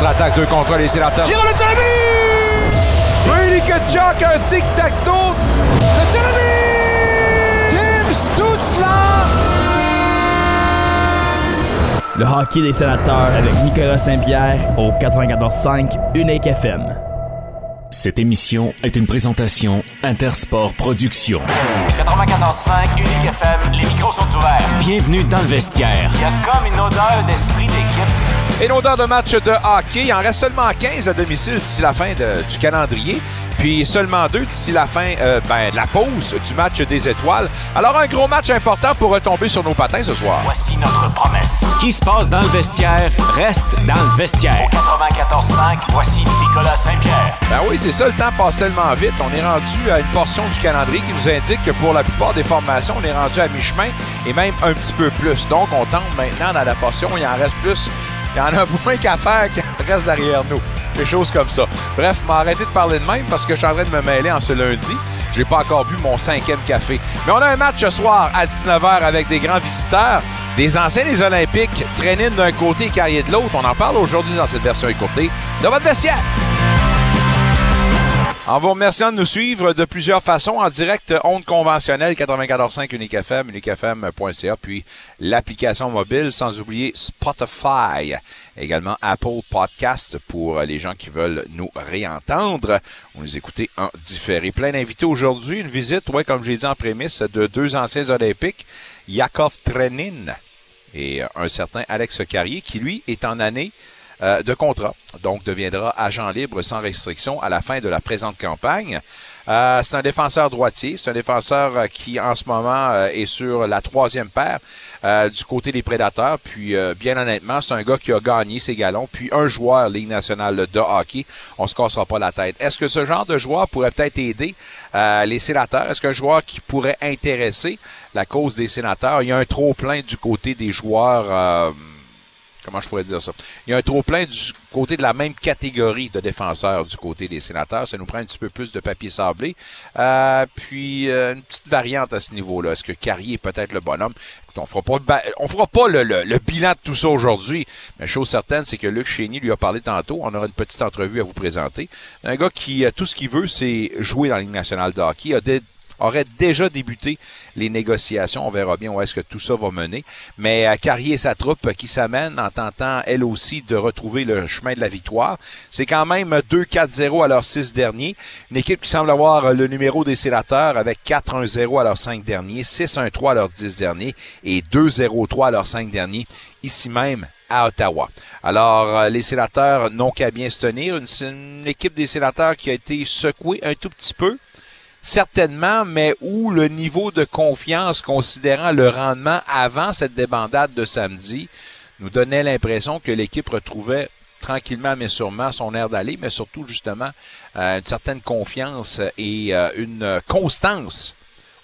contre-attaque, deux contre les sénateurs. Giro le tirami! Brady Kachuk, un tic-tac-toe. Le! Tim Stutzla! Le hockey des sénateurs avec Nicolas Saint-Pierre au 94.5 Unique FM. Cette émission est une présentation Intersport Productions. 94.5 Unique FM, les micros sont ouverts. Bienvenue dans le vestiaire. Il y a comme une odeur d'esprit d'équipe. Et une odeur de match de hockey. Il en reste seulement 15 à domicile d'ici la fin de- du calendrier. Puis seulement deux d'ici la fin euh, ben, de la pause du match des étoiles. Alors un gros match important pour retomber sur nos patins ce soir. Voici notre promesse. Ce qui se passe dans le vestiaire reste dans le vestiaire. 94.5, voici Nicolas Saint-Pierre. Ben oui, c'est ça, le temps passe tellement vite. On est rendu à une portion du calendrier qui nous indique que pour la plupart des formations, on est rendu à mi-chemin et même un petit peu plus. Donc, on tente maintenant dans la portion, il en reste plus. Il y en a moins qu'à faire qu'il en reste derrière nous. Des choses comme ça. Bref, m'arrêter de parler de même parce que je suis en train de me mêler en ce lundi. J'ai pas encore bu mon cinquième café. Mais on a un match ce soir à 19h avec des grands visiteurs. Des anciens des Olympiques, Traînine d'un côté et Carrier de l'autre. On en parle aujourd'hui dans cette version écourtée de votre vestiaire. En vous remerciant de nous suivre de plusieurs façons, en direct, ondes conventionnelles 94.5 Unique FM, uniquefm.ca, puis l'application mobile, sans oublier Spotify, également Apple Podcast pour les gens qui veulent nous réentendre. Ou nous écouter en différé. Plein d'invités aujourd'hui, une visite, ouais, comme j'ai dit en prémisse, de deux anciens olympiques, Yakov Trenin et un certain Alex Carrier, qui lui est en année euh, de contrat, donc deviendra agent libre sans restriction à la fin de la présente campagne. Euh, c'est un défenseur droitier, c'est un défenseur euh, qui en ce moment est sur la troisième paire du côté des prédateurs. Puis bien honnêtement, c'est un gars qui a gagné ses galons, puis un joueur Ligue nationale de hockey. On se cassera pas la tête. Est-ce que ce genre de joueur pourrait peut-être aider les sénateurs? Est-ce qu'un joueur qui pourrait intéresser la cause des sénateurs? Il y a un trop plein du côté des joueurs. Comment je pourrais dire ça? Il y a un trop plein du côté de la même catégorie de défenseurs du côté des sénateurs. Ça nous prend un petit peu plus de papier sablé. Euh, puis euh, une petite variante à ce niveau-là. Est-ce que Carrier est peut-être le bonhomme? Écoute, on fera pas, on fera pas le, bilan de tout ça aujourd'hui. Mais chose certaine, c'est que Luc Chény lui a parlé tantôt. On aura une petite entrevue à vous présenter. Un gars qui, euh, tout ce qu'il veut, c'est jouer dans la Ligue nationale de aurait déjà débuté les négociations. On verra bien où est-ce que tout ça va mener. Mais euh, Carrier et sa troupe qui s'amène en tentant, elle aussi, de retrouver le chemin de la victoire. C'est quand même 2-4-0 à leurs six derniers. Une équipe qui semble avoir le numéro des sénateurs avec 4-1-0 à leurs cinq derniers, 6-1-3 à leurs dix derniers et 2-0-3 à leurs cinq derniers, ici même à Ottawa. Alors, euh, les sénateurs n'ont qu'à bien se tenir. Une, une équipe des sénateurs qui a été secouée un tout petit peu certainement, mais où le niveau de confiance, considérant le rendement avant cette débandade de samedi, nous donnait l'impression que l'équipe retrouvait tranquillement mais sûrement son air d'aller, mais surtout justement euh, une certaine confiance et euh, une constance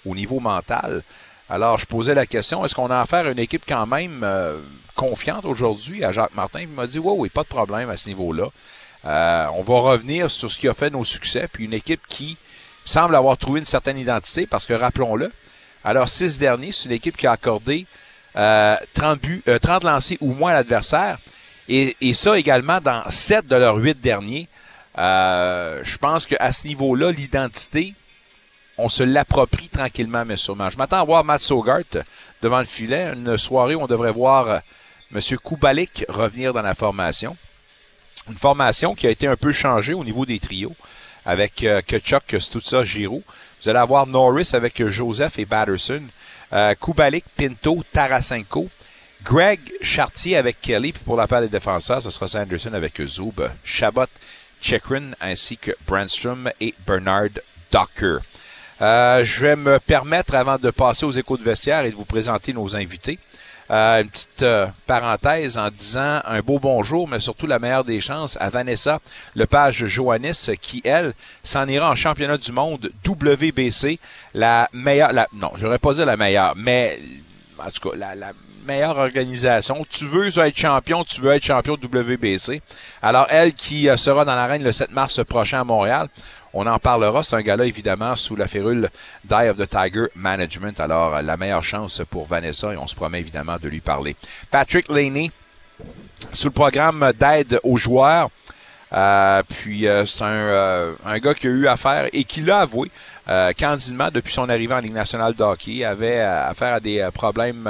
au niveau mental. Alors, je posais la question, est-ce qu'on a affaire à une équipe quand même euh, confiante aujourd'hui? À Jacques Martin? Il m'a dit, oui, oui, pas de problème à ce niveau-là. On va revenir sur ce qui a fait nos succès, puis une équipe qui semble avoir trouvé une certaine identité, parce que rappelons-le, à leurs six derniers, c'est une équipe qui a accordé euh, 30, buts, euh, 30 lancés ou moins à l'adversaire, et, ça également dans sept de leurs huit derniers. Euh, je pense qu'à ce niveau-là, l'identité, on se l'approprie tranquillement, mais sûrement. Je m'attends à voir Matt Sogart devant le filet, une soirée où on devrait voir euh, M. Kubalik revenir dans la formation. Une formation qui a été un peu changée au niveau des trios avec euh, Kachuk, Stutza, Giroux. Vous allez avoir Norris avec euh, Joseph et Batterson. Euh, Kubalik, Pinto, Tarasenko. Greg Chartier avec Kelly. Puis pour la part des défenseurs, ce sera Sanderson avec Zoub, Chabot, Chekrin ainsi que Brandstrom et Bernard Docker. Euh, je vais me permettre, avant de passer aux échos de vestiaire et de vous présenter nos invités, euh, une petite euh, parenthèse en disant un beau bonjour, mais surtout la meilleure des chances à Vanessa Lepage Joannis, qui, elle, s'en ira en championnat du monde WBC, la meilleure, la, non, j'aurais pas dit la meilleure, mais en tout cas, la, meilleure organisation. Tu veux être champion, tu veux être champion WBC. Alors, elle qui euh, sera dans l'arène le 7 mars prochain à Montréal, on en parlera. C'est un gars-là, évidemment, sous la férule d'Eye of the Tiger Management. Alors, la meilleure chance pour Vanessa et on se promet évidemment de lui parler. Patrick Laney, sous le programme d'aide aux joueurs. Euh, puis euh, c'est un, euh, un gars qui a eu affaire et qui l'a avoué candidement depuis son arrivée en Ligue nationale de hockey, avait affaire à des problèmes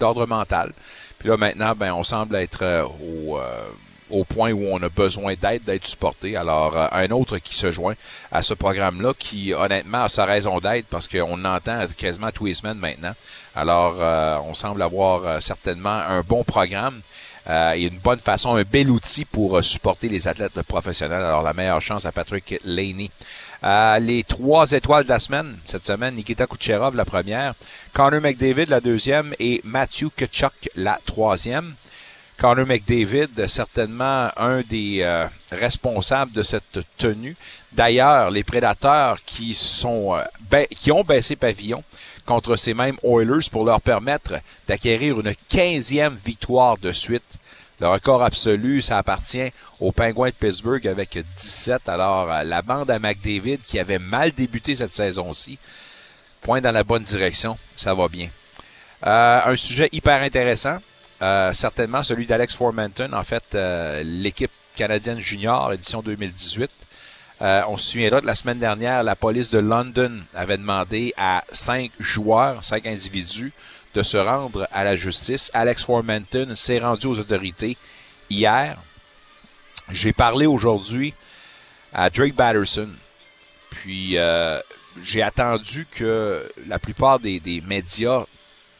d'ordre mental. Puis là maintenant, ben on semble être au, au point où on a besoin d'aide, d'être supporté. Alors euh, un autre qui se joint à ce programme-là, qui honnêtement a sa raison d'être parce qu'on entend quasiment tous les semaines maintenant. Alors euh, on semble avoir euh, certainement un bon programme. Et une bonne façon, un bel outil pour supporter les athlètes professionnels. Alors, la meilleure chance à Patrick Laney. Euh, les trois étoiles de la semaine, cette semaine, Nikita Kucherov la première, Connor McDavid la deuxième et Matthew Kachuk la troisième. Connor McDavid, certainement un des euh, responsables de cette tenue. D'ailleurs, les prédateurs qui sont euh, qui ont baissé pavillon contre ces mêmes Oilers pour leur permettre d'acquérir une 15e victoire de suite. Le record absolu, ça appartient aux Penguins de Pittsburgh avec 17. Alors, euh, la bande à McDavid qui avait mal débuté cette saison-ci, point dans la bonne direction, ça va bien. Un sujet hyper intéressant, euh, certainement celui d'Alex Formanton, en fait, euh, l'équipe canadienne junior, édition 2018. Euh, on se souviendra que la semaine dernière, la police de London avait demandé à cinq joueurs, cinq individus, de se rendre à la justice. Alex Formanton s'est rendu aux autorités hier. J'ai parlé aujourd'hui à Drake Batterson. Puis j'ai attendu que la plupart des médias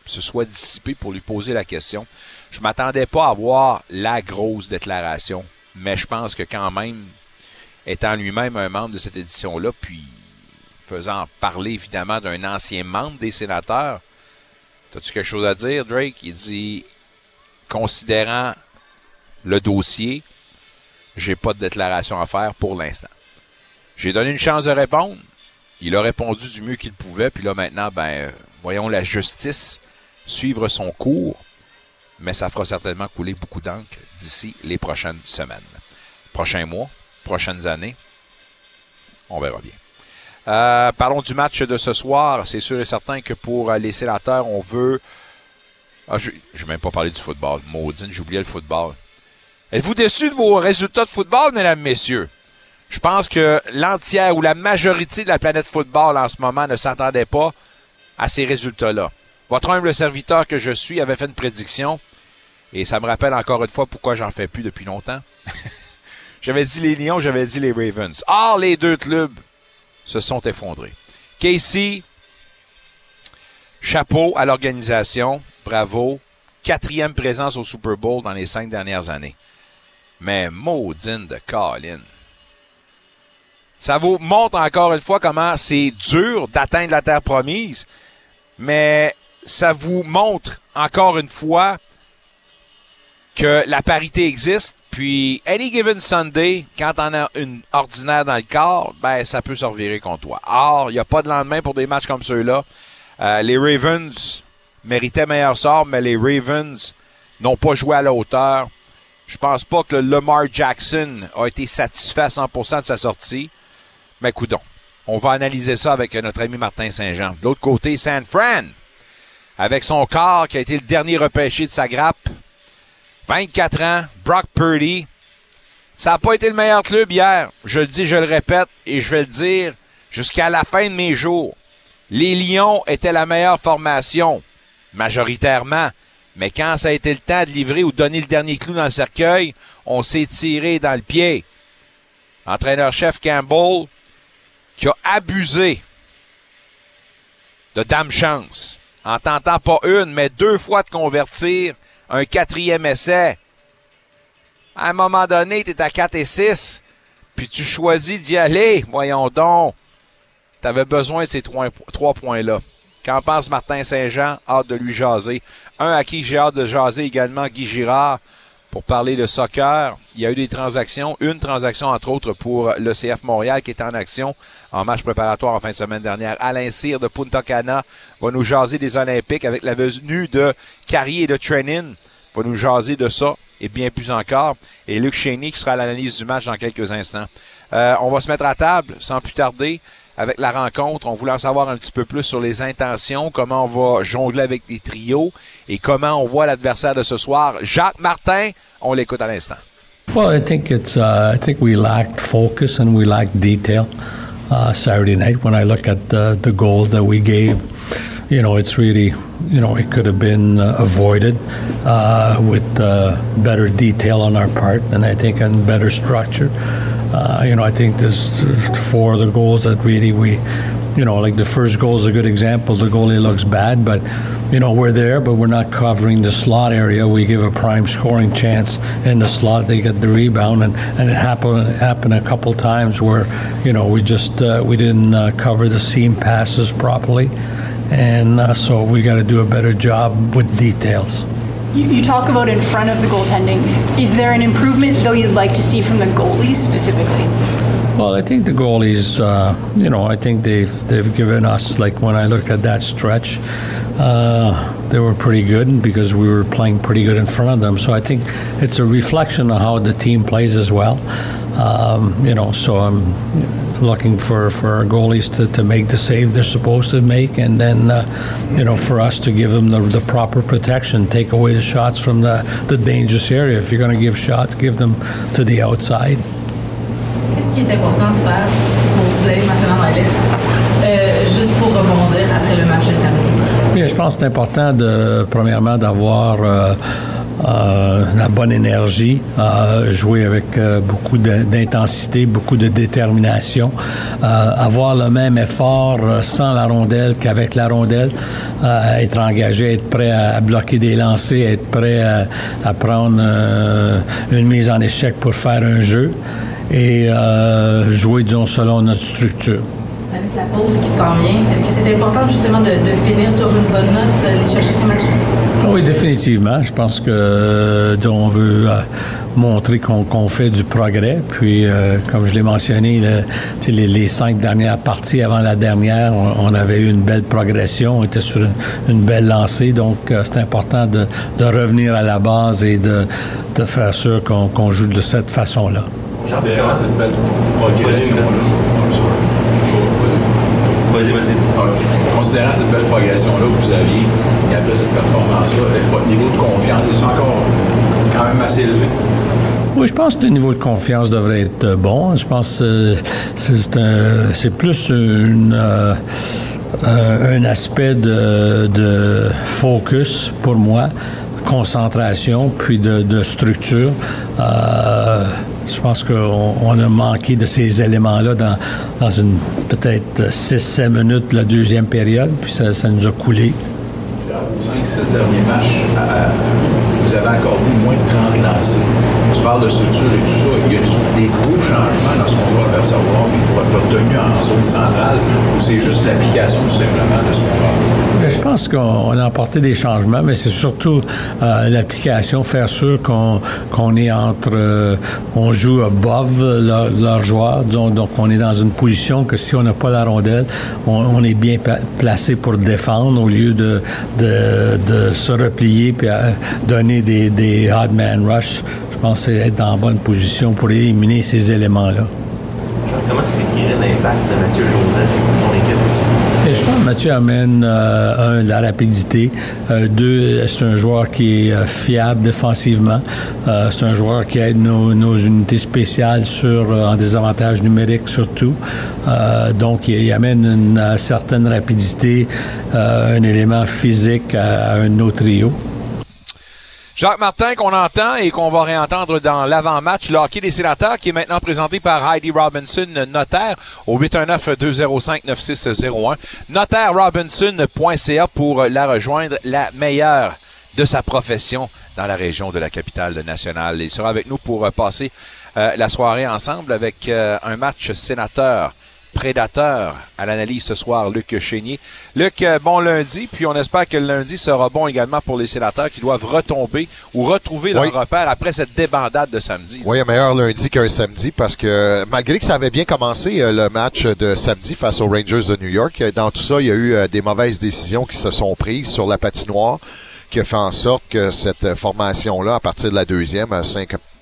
se soient dissipés pour lui poser la question. Je m'attendais pas à voir la grosse déclaration, mais je pense que quand même, étant lui-même un membre de cette édition-là, puis faisant parler évidemment d'un ancien membre des sénateurs, T'as-tu quelque chose à dire, Drake? Il dit, considérant le dossier, j'ai pas de déclaration à faire pour l'instant. J'ai donné une chance de répondre. Il a répondu du mieux qu'il pouvait. Puis là, maintenant, ben, voyons la justice suivre son cours. Mais ça fera certainement couler beaucoup d'encre d'ici les prochaines semaines. Prochains mois, prochaines années. On verra bien. Euh, parlons du match de ce soir. C'est sûr et certain que pour les sénateurs, on veut. Ah, je n'ai même pas parlé du football. Maudine, j'oubliais le football. Êtes-vous déçus de vos résultats de football, mesdames, messieurs? Je pense que l'entière ou la majorité de la planète football en ce moment ne s'attendait pas à ces résultats-là. Votre humble serviteur que je suis avait fait une prédiction et ça me rappelle encore une fois pourquoi j'en fais plus depuis longtemps. j'avais dit les Lions, j'avais dit les Ravens. Or, les deux clubs se sont effondrés. Casey, chapeau à l'organisation, bravo. Quatrième présence au Super Bowl dans les cinq dernières années. Mais maudine de Colin. Ça vous montre encore une fois comment c'est dur d'atteindre la terre promise, mais ça vous montre encore une fois que la parité existe, puis any given Sunday, quand on a une ordinaire dans le corps, ben ça peut se revirer contre toi. Or, il n'y a pas de lendemain pour des matchs comme ceux-là. Euh, les Ravens méritaient meilleur sort, mais les Ravens n'ont pas joué à la hauteur. Je pense pas que le Lamar Jackson a été satisfait à 100% de sa sortie. Mais coudon, on va analyser ça avec notre ami Martin Saint-Jean. De l'autre côté, San Fran, avec son corps qui a été le dernier repêché de sa grappe. 24 ans, Brock Purdy. Ça n'a pas été le meilleur club hier. Je le dis, je le répète et je vais le dire jusqu'à la fin de mes jours. Les Lions étaient la meilleure formation, majoritairement. Mais quand ça a été le temps de livrer ou de donner le dernier clou dans le cercueil, on s'est tiré dans le pied. Entraîneur-chef Campbell, qui a abusé de dame chance, en tentant pas une, mais deux fois de convertir un quatrième essai. À un moment donné, tu es à 4 et 6, puis tu choisis d'y aller. Voyons donc. Tu avais besoin de ces trois, trois points-là. Qu'en pense Martin Saint-Jean? Hâte de lui jaser. Un à qui j'ai hâte de jaser également, Guy Girard, pour parler de soccer. Il y a eu des transactions, une transaction entre autres pour le CF Montréal qui est en action en match préparatoire en fin de semaine dernière. Alain Cyr de Punta Cana va nous jaser des Olympiques avec la venue de Carrier de Trenin. Va nous jaser de ça et bien plus encore. Et Luc Cheney qui sera à l'analyse du match dans quelques instants. Euh, on va se mettre à table sans plus tarder avec la rencontre. On voulait en savoir un petit peu plus sur les intentions, comment on va jongler avec les trios et comment on voit l'adversaire de ce soir. Jacques Martin, on l'écoute à l'instant. Well, I think it's. Uh, I think we lacked focus and we lacked detail uh, Saturday night. When I look at the, the goals that we gave, you know, it's really, you know, it could have been uh, avoided uh, with uh, better detail on our part, and I think and better structure. Uh, you know, I think there's four of the goals that really we, you know, like the first goal is a good example. The goalie looks bad, but you know, we're there, but we're not covering the slot area. We give a prime scoring chance in the slot. They get the rebound, and, and it happened happened a couple times where, you know, we just uh, we didn't uh, cover the seam passes properly, and uh, so we got to do a better job with details. You, talk about in front of the goaltending. Is there an improvement, though, you'd like to see from the goalies specifically? Well, I think the goalies, uh, you know, I think they've they've given us like when I look at that stretch, uh, they were pretty good because we were playing pretty good in front of them. So I think it's a reflection of how the team plays as well. Um, you know, so I'm looking for, for our goalies to, to make the save they're supposed to make, and then uh, you know for us to give them the, the proper protection, take away the shots from the, the dangerous area. If you're going to give shots, give them to the outside. Qu'est-ce qui est important de faire pour vous avez mentionné en anglais, euh, juste pour rebondir après le match de samedi? Bien, je pense que c'est important de premièrement d'avoir euh, euh, la bonne énergie, euh, jouer avec euh, beaucoup d'intensité, beaucoup de détermination, euh, avoir le même effort euh, sans la rondelle qu'avec la rondelle, euh, être engagé, être prêt à, bloquer des lancers, être prêt à, prendre euh, une mise en échec pour faire un jeu et euh, jouer, disons, selon notre structure. Avec la pause qui s'en vient, est-ce que c'est important justement de, de finir sur une bonne note, d'aller chercher ces matchs? Oui, définitivement. Je pense que euh, on veut euh, montrer qu'on fait du progrès. Puis, euh, comme je l'ai mentionné, le- les, les cinq dernières parties avant la dernière, on, on avait eu une belle progression, on était sur une, une belle lancée. Donc, euh, c'est important de, de revenir à la base et de, de faire sûr qu'on joue de cette façon-là. Considérant cette belle progression-là. Considérant cette belle progression-là que vous aviez et après cette performance-là, votre niveau de confiance est encore quand même assez élevé? Oui, je pense que le niveau de confiance devrait être euh, bon. Je pense que euh, c'est plus euh, euh, un aspect de, focus pour moi, concentration, puis de, structure. Euh, je pense qu'on on a manqué de ces éléments-là dans, dans une peut-être 6-7 minutes la deuxième période, puis ça, ça nous a coulé. Aux 5-6 derniers matchs, à- vous avez accordé moins de 30 lancés. Tu parles de structure et tout ça. Y a-t-il des gros changements dans ce qu'on doit percevoir, puis votre, tenue en zone centrale, ou c'est juste l'application tout simplement de ce qu'on va Je pense qu'on a apporté des changements, mais c'est surtout euh, l'application, faire sûr qu'on est entre, euh, on joue above leur, leur joueur, donc on est dans une position que si on n'a pas la rondelle, on, est bien placé pour défendre au lieu de, de, de se replier puis à donner des, des hard man rush. Je pense que c'est être dans la bonne position pour éliminer ces éléments-là. Comment tu décrirais l'impact de Mathieu Joseph sur ton équipe? Et je pense que Mathieu amène, euh, un, la rapidité. Euh, deux, c'est un joueur qui est euh, fiable défensivement. Euh, c'est un joueur qui aide nos, nos unités spéciales sur, en désavantage numérique surtout. Donc, il, il amène une certaine rapidité, un élément physique à, à un de nos trios. Jacques Martin qu'on entend et qu'on va réentendre dans l'avant-match, le hockey des sénateurs qui est maintenant présenté par Heidi Robinson, notaire, au 819-205-9601. Notaire-robinson.ca pour la rejoindre, la meilleure de sa profession dans la région de la capitale nationale. Il sera avec nous pour euh, passer euh, la soirée ensemble avec euh, un match sénateur prédateur à l'analyse ce soir, Luc Chénier. Luc, euh, bon lundi, puis on espère que le lundi sera bon également pour les sénateurs qui doivent retomber ou retrouver leur Oui. repère après cette débandade de samedi. Oui, un meilleur lundi qu'un samedi parce que malgré que ça avait bien commencé euh, le match de samedi face aux Rangers de New York, euh, dans tout ça, il y a eu des mauvaises décisions qui se sont prises sur la patinoire qui a fait en sorte que cette formation-là, à partir de la deuxième,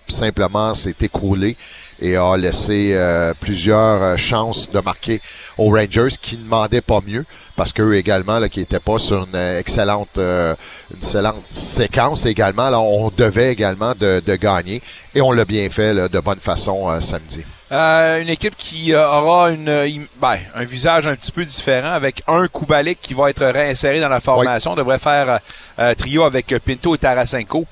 simplement s'est écroulé et a laissé euh, plusieurs euh, chances de marquer aux Rangers qui ne demandaient pas mieux parce qu'eux également là, qui n'étaient pas sur une euh, excellente euh, une excellente séquence également là, on devait également de, de gagner et on l'a bien fait là, de bonne façon euh, samedi. Euh, une équipe qui euh, aura une, ben, un visage un petit peu différent avec un Kubalik qui va être réinséré dans la formation. On devrait faire euh, trio avec Pinto et Tarasenko.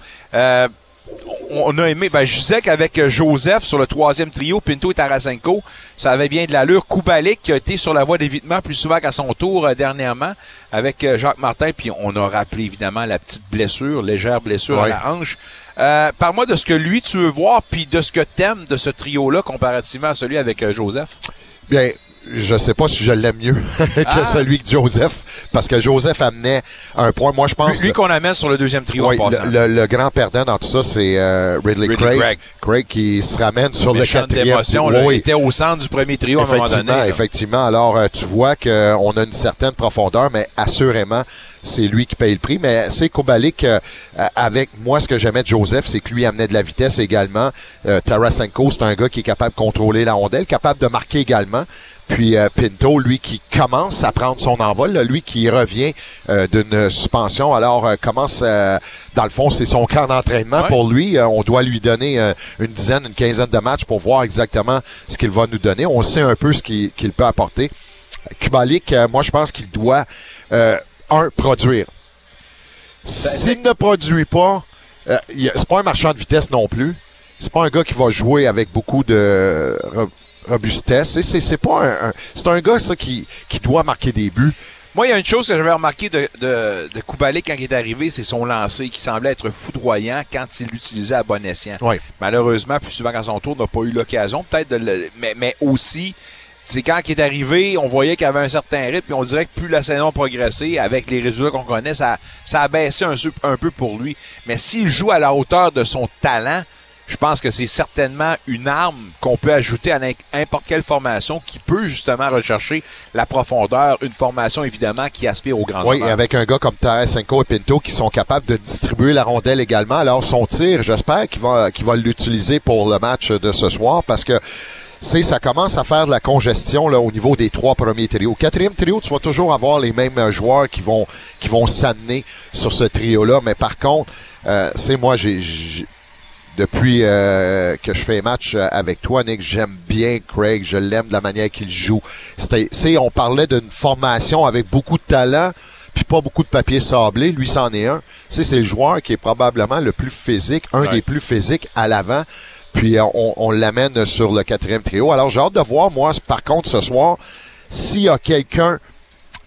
On a aimé, ben, je disais qu'avec euh, Joseph sur le troisième trio, Pinto et Tarasenko, ça avait bien de l'allure. Kubalik qui a été sur la voie d'évitement plus souvent qu'à son tour euh, dernièrement avec euh, Jacques Martin. Puis on a rappelé évidemment la petite blessure, légère blessure Ouais. à la hanche. Euh, Parle-moi de ce que lui tu veux voir, puis de ce que t'aimes de ce trio-là comparativement à celui avec Joseph. Bien, je sais pas si je l'aime mieux que Ah. celui que Joseph, parce que Joseph amenait un point. Moi, je pense. Lui, lui qu'on amène sur le deuxième trio Oui, en passant. le, le- le grand perdant dans tout ça, c'est euh, Ridley, Ridley Craig. Craig. Craig qui se ramène sur le quatrième. Oui, là, il était au centre du premier trio à un moment Effectivement, donné. là. effectivement. Alors, euh, tu vois qu'on a une certaine profondeur, mais assurément, c'est lui qui paye le prix. Mais c'est Kobalik, euh, euh, avec moi, ce que j'aimais de Joseph, c'est que lui amenait de la vitesse également. Euh, Tarasenko, c'est un gars qui est capable de contrôler la rondelle, capable de marquer également. Puis euh, Pinto, lui qui commence à prendre son envol, là, lui qui revient euh, d'une suspension, alors euh, commence, euh, dans le fond, c'est son camp d'entraînement Ouais. pour lui. On doit lui donner une dizaine, une quinzaine de matchs pour voir exactement ce qu'il va nous donner. On sait un peu ce qu'il peut apporter. Kubalik, euh, moi je pense qu'il doit, euh, un, produire. S'il ne produit pas, euh, c'est pas un marchand de vitesse non plus. C'est pas un gars qui va jouer avec beaucoup de ro- robustesse. C'est- pas un, un- c'est un gars ça qui qui doit marquer des buts. Moi, il y a une chose que j'avais remarqué de, de, de Kubalik quand il est arrivé, c'est son lancer qui semblait être foudroyant quand il l'utilisait à bon escient. Oui. Malheureusement, plus souvent qu'à son tour, n'a pas eu l'occasion. Peut-être de le, mais, mais aussi, c'est quand il est arrivé, on voyait qu'il avait un certain rythme, puis on dirait que plus la saison progressait, avec les résultats qu'on connaît, ça, ça a baissé un, peu pour lui. Mais s'il joue à la hauteur de son talent, je pense que c'est certainement une arme qu'on peut ajouter à n'importe quelle formation qui peut justement rechercher la profondeur, une formation évidemment qui aspire au grand Oui, honneurs. et avec un gars comme Tarasenko et Pinto qui sont capables de distribuer la rondelle également. Alors son tir, j'espère qu'il va qu'il va l'utiliser pour le match de ce soir parce que c'est ça commence à faire de la congestion là au niveau des trois premiers trios. Quatrième trio, tu vas toujours avoir les mêmes euh, joueurs qui vont qui vont s'amener sur ce trio là, mais par contre, euh, c'est moi j'ai j'ai- depuis euh, que je fais match euh, avec toi, Nick, j'aime bien Craig. Je l'aime de la manière qu'il joue. C'était, c'est, on parlait d'une formation avec beaucoup de talent, puis pas beaucoup de papier sablé. Lui, c'en est un. C'est, c'est le joueur qui est probablement le plus physique, un Ouais. des plus physiques à l'avant. Puis euh, on, on l'amène sur le quatrième trio. Alors j'ai hâte de voir, moi, par contre, ce soir, s'il y a quelqu'un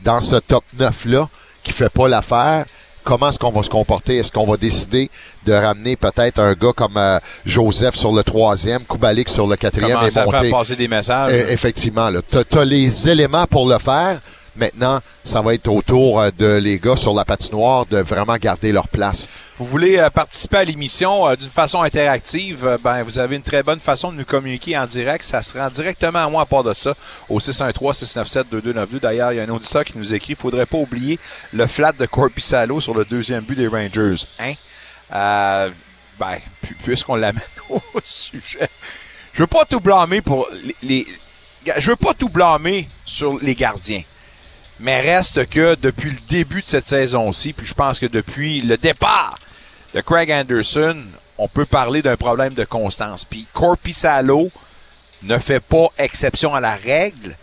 dans ce top 9-là qui fait pas l'affaire, comment est-ce qu'on va se comporter? Est-ce qu'on va décider de ramener peut-être un gars comme euh, Joseph sur le troisième, Kubalik sur le quatrième et monter? faire passer des messages? Euh, effectivement. T'as, t'as les éléments pour le faire. Maintenant, ça va être au tour euh, de les gars sur la patinoire de vraiment garder leur place. Vous voulez euh, participer à l'émission euh, d'une façon interactive, ben vous avez une très bonne façon de nous communiquer en direct. Ça se rend directement à moi à part de ça au 613-697-2292. D'ailleurs, il y a un auditeur qui nous écrit, faudrait pas oublier le flat de Corpissalo sur le deuxième but des Rangers. Hein? Ben, pu- puisqu'on l'amène au sujet. Je veux pas tout blâmer pour les, les- je veux pas tout blâmer sur les gardiens. Mais reste que depuis le début de cette saison-ci, puis je pense que depuis le départ de Craig Anderson, on peut parler d'un problème de constance. Puis Corpissalo ne fait pas exception à la règle.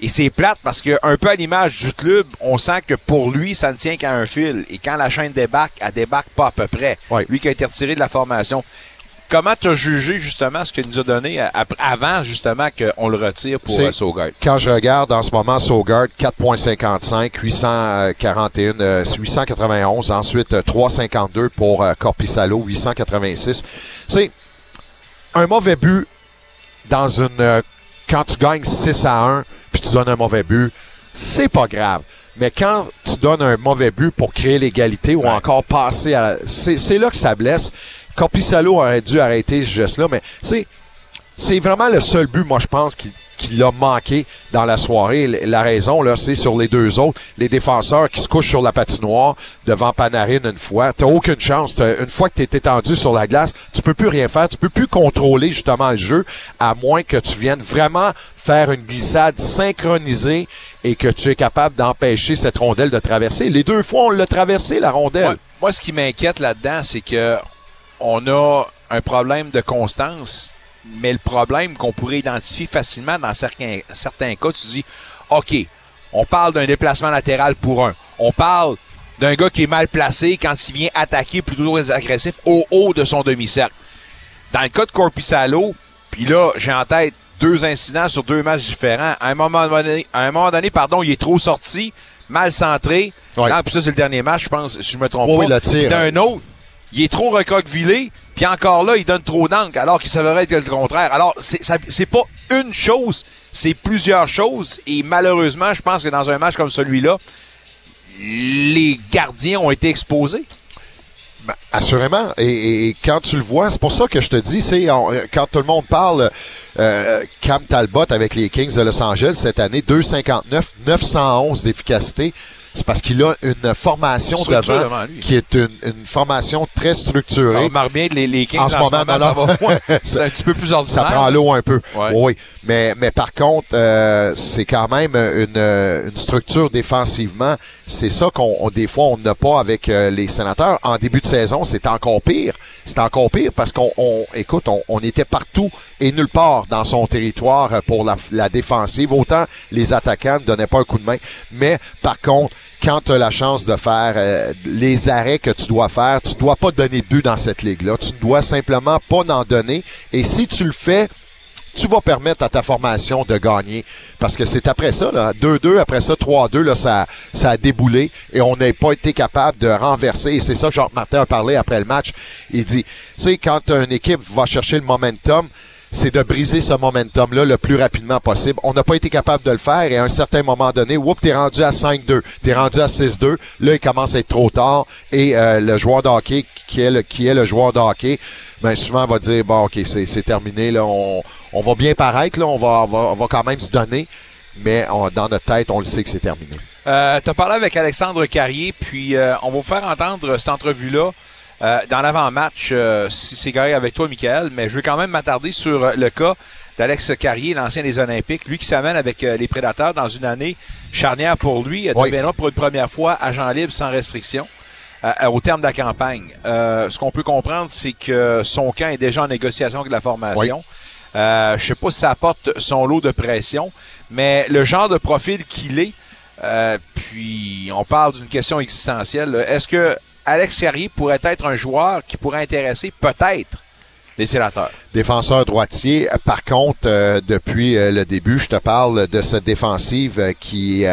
Et c'est plate parce que un peu à l'image du club, on sent que pour lui, ça ne tient qu'à un fil. Et quand la chaîne débarque, elle débarque pas à peu près. Ouais. Lui qui a été retiré de la formation. Comment tu as jugé justement ce qu'il nous a donné à- ap- avant justement qu'on le retire pour euh, Sogard? Quand je regarde en ce moment Sogard, 4.55, 841, euh, 891, ensuite euh, 352 pour euh, Corpissalo, 886. C'est un mauvais but dans une euh, quand tu gagnes 6 à 1 puis tu donnes un mauvais but, c'est pas grave. Mais quand tu donnes un mauvais but pour créer l'égalité ou encore passer à la- c'est là que ça blesse. Corpissalo aurait dû arrêter ce geste-là, mais c'est c'est vraiment le seul but, moi, je pense, qui, qui l'a manqué dans la soirée. La raison, là, c'est sur les deux autres, les défenseurs qui se couchent sur la patinoire devant Panarin une fois. T'as aucune chance. Une fois que t'es étendu sur la glace, tu peux plus rien faire. Tu peux plus contrôler, justement, le jeu, à moins que tu viennes vraiment faire une glissade synchronisée et que tu es capable d'empêcher cette rondelle de traverser. Les deux fois, on l'a traversé, la rondelle. Moi, ce qui m'inquiète là-dedans, c'est que on a un problème de constance, mais le problème qu'on pourrait identifier facilement dans certains, certains cas, tu dis, OK, on parle d'un déplacement latéral pour un. On parle d'un gars qui est mal placé quand il vient attaquer plutôt agressif au haut de son demi-cercle. Dans le cas de Corpissalo, puis là, j'ai en tête deux incidents sur deux matchs différents. À un moment donné, à un moment donné pardon, il est trop sorti, mal centré. Ouais. Là, puis ça, c'est le dernier match, je pense, si je me trompe Oui, pas. le tir. D'un autre, il est trop recroquevillé, puis encore là, il donne trop d'encre, alors qu'il s'avérait être le contraire. Alors, c'est pas une chose, c'est plusieurs choses, et malheureusement, je pense que dans un match comme celui-là, les gardiens ont été exposés. Ben, assurément. Et, et- et quand tu le vois, c'est pour ça que je te dis, c'est euh, quand tout le monde parle, euh, Cam Talbot avec les Kings de Los Angeles cette année, 2,59, 911 d'efficacité. C'est parce qu'il a une formation devant qui est une, une formation très structurée. On remarque bien les, les Kings, En ce moment, ça va moins. C'est un petit peu plus Ça ordinaire. prend l'eau un peu. Ouais. Oui, mais mais par contre, euh, c'est quand même une, euh, une structure défensivement. C'est ça qu'on on- des fois on n'a pas avec euh, les sénateurs. En début de saison, c'est encore pire. C'est encore pire parce qu'on on, écoute, on, était partout et nulle part dans son territoire euh, pour la, défensive. Autant les attaquants ne donnaient pas un coup de main, mais par contre quand tu as la chance de faire euh, les arrêts que tu dois faire, tu dois pas donner de but dans cette ligue-là. Tu dois simplement pas en donner. Et si tu le fais, tu vas permettre à ta formation de gagner? Parce que c'est après ça, là, 2-2, après ça, 3-2, là, ça, ça a déboulé et on n'a pas été capable de renverser. Et c'est ça que Jacques Martin a parlé après le match. Il dit, tu sais, quand une équipe va chercher le momentum, c'est de briser ce momentum-là le plus rapidement possible. On n'a pas été capable de le faire et à un certain moment donné, whoop, t'es rendu à 5-2, t'es rendu à 6-2. Là, il commence à être trop tard et euh, le joueur de hockey qui est le, qui est le joueur de hockey, ben souvent va dire bon, ok, c'est c'est terminé là, on, on va bien paraître là, on va, va on va quand même se donner, mais on- dans notre tête, on le sait que c'est terminé. Euh, tu as parlé avec Alexandre Carrier, puis euh, on va vous faire entendre cette entrevue-là euh, dans l'avant-match, euh, si c'est carré avec toi, Michael, mais je veux quand même m'attarder sur euh, le cas d'Alex Carrier, l'ancien des Olympiques, lui qui s'amène avec euh, les Prédateurs dans une année charnière pour lui, Oui. deviendra pour une première fois agent libre sans restriction. euh, au terme de la campagne. Euh, ce qu'on peut comprendre, c'est que son camp est déjà en négociation avec la formation. Euh, je sais pas si ça apporte son lot de pression, mais le genre de profil qu'il est, euh, puis on parle d'une question existentielle. Est-ce que Alex Carrier pourrait être un joueur qui pourrait intéresser peut-être les sénateurs? Défenseur droitier. Euh, Par contre, euh, depuis euh, le début, je te parle de cette défensive euh, qui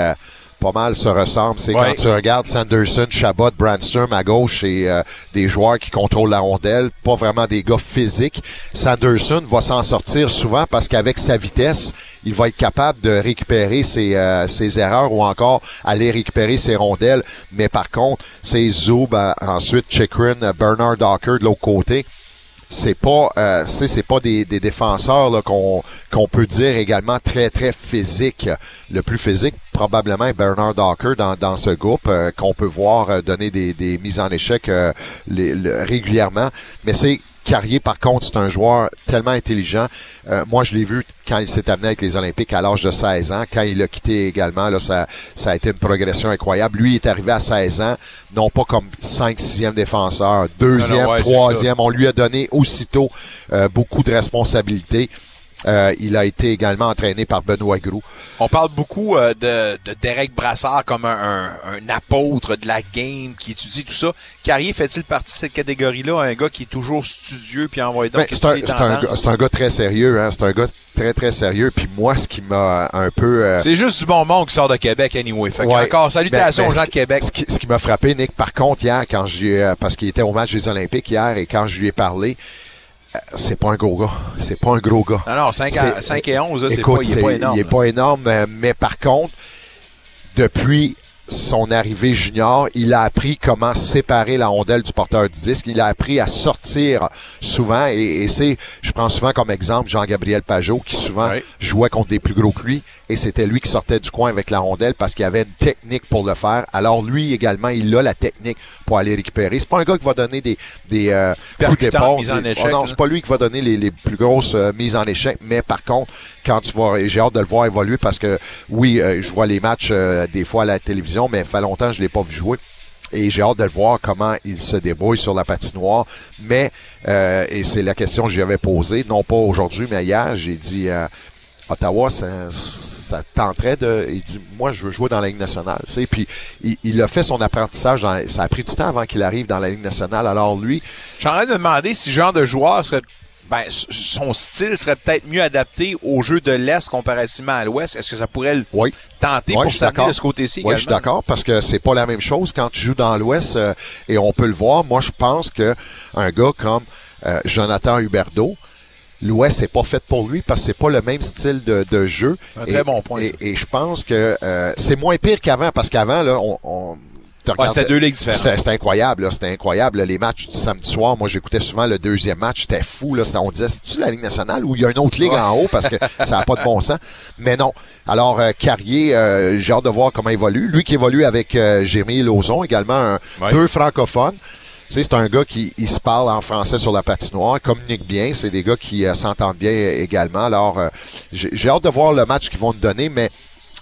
pas mal se ressemble. C'est Ouais. quand tu regardes Sanderson, Chabot, Brandstrom à gauche et euh, des joueurs qui contrôlent la rondelle, pas vraiment des gars physiques. Sanderson va s'en sortir souvent parce qu'avec sa vitesse, il va être capable de récupérer ses, euh, ses erreurs ou encore aller récupérer ses rondelles. Mais par contre, c'est Zoub, euh, ensuite Chikrin, Bernard Docker de l'autre côté c'est pas euh, c'est pas des, des défenseurs qu'on qu'on peut dire également très très physique le plus physique probablement est Bernard Docker dans, dans ce groupe euh, qu'on peut voir euh, donner des, des mises en échec euh, régulièrement. Mais c'est Carrier, par contre, c'est un joueur tellement intelligent. Euh, moi, je l'ai vu quand il s'est amené avec les Olympiques à l'âge de 16 ans. Quand il a quitté également, là, ça, ça a été une progression incroyable. Lui il est arrivé à 16 ans, non pas comme 5 6e défenseur, deuxième, troisième. On lui a donné aussitôt euh, beaucoup de responsabilités. Euh, il a été également entraîné par Benoît Groux. On parle beaucoup euh, de, de Derek Brassard comme un, un- un apôtre de la game qui étudie tout ça. Carrier fait-il partie de cette catégorie-là, un gars qui est toujours studieux puis envoie donc Ben, c'est un, c'est un, un gars très sérieux. Hein? C'est un gars très, très sérieux. Puis moi, ce qui m'a un peu... euh, C'est juste du bon monde qui sort de Québec anyway. Fait Ouais. encore salutations Ben, ben, aux gens de Québec. Ce qui, qui m'a frappé, Nick, par contre, hier, quand j'ai, euh, parce qu'il était au match des Olympiques hier, et quand je lui ai parlé, euh, c'est pas un gros gars. C'est pas un gros gars. Non, non, 5, à, C'est- 5 et 11, là, c'est pas, il est pas énorme. Il est pas énorme, mais par contre, depuis son arrivée junior, il a appris comment séparer la rondelle du porteur du disque. Il a appris à sortir souvent. Et, et c'est, je prends souvent comme exemple Jean-Gabriel Pajot, qui souvent Oui. jouait contre des plus gros que lui. Et c'était lui qui sortait du coin avec la rondelle parce qu'il avait une technique pour le faire. Alors lui également, il a la technique pour aller récupérer. C'est pas un gars qui va donner des, des euh, coups d'épaule. oh non, là. c'est pas lui qui va donner les, les plus grosses euh, mises en échec. Mais par contre, quand tu vas, j'ai hâte de le voir évoluer parce que oui, euh, je vois les matchs euh, des fois à la télévision, mais ça fait longtemps que je l'ai pas vu jouer. Et j'ai hâte de le voir comment il se débrouille sur la patinoire. Mais, euh, et c'est la question que j'avais posée, non pas aujourd'hui, mais hier, j'ai dit, euh, Ottawa, ça, ça tenterait de... Il dit, moi, je veux jouer dans la Ligue nationale. Tu sais, puis il, il a fait son apprentissage. dans- ça a pris du temps avant qu'il arrive dans la Ligue nationale. Alors lui, Je suis en train de me demander si ce genre de joueur serait. Ben, son style serait peut-être mieux adapté au jeu de l'Est comparativement à l'Ouest. Est-ce que ça pourrait le oui, tenter pour s'amener de ce côté-ci Oui, je suis d'accord parce que c'est pas la même chose quand tu joues dans l'Ouest euh, et on peut le voir. Moi, je pense que un gars comme euh, Jonathan Huberdeau, l'Ouest c'est pas fait pour lui parce que c'est pas le même style de, de jeu. Un Et- très bon point, Et, et je pense que euh, c'est moins pire qu'avant parce qu'avant là, on, on Ouais, c'était deux ligues différentes. C'était c'était incroyable, là, c'était incroyable. là, les matchs du samedi soir, moi j'écoutais souvent le deuxième match, c'était fou. Là, C'était- on disait, c'est-tu la Ligue nationale ou il y a une autre ligue en haut parce que ça n'a pas de bon sens? Mais non. Alors, euh, Carrier, euh, j'ai hâte de voir comment il évolue. Lui qui évolue avec euh, Jérémy Lauzon, également un- Ouais. deux francophones. C'est un gars qui se parle en français sur la patinoire, communique bien. C'est des gars qui euh, s'entendent bien également. Alors, euh, j'ai hâte de voir le match qu'ils vont nous donner, mais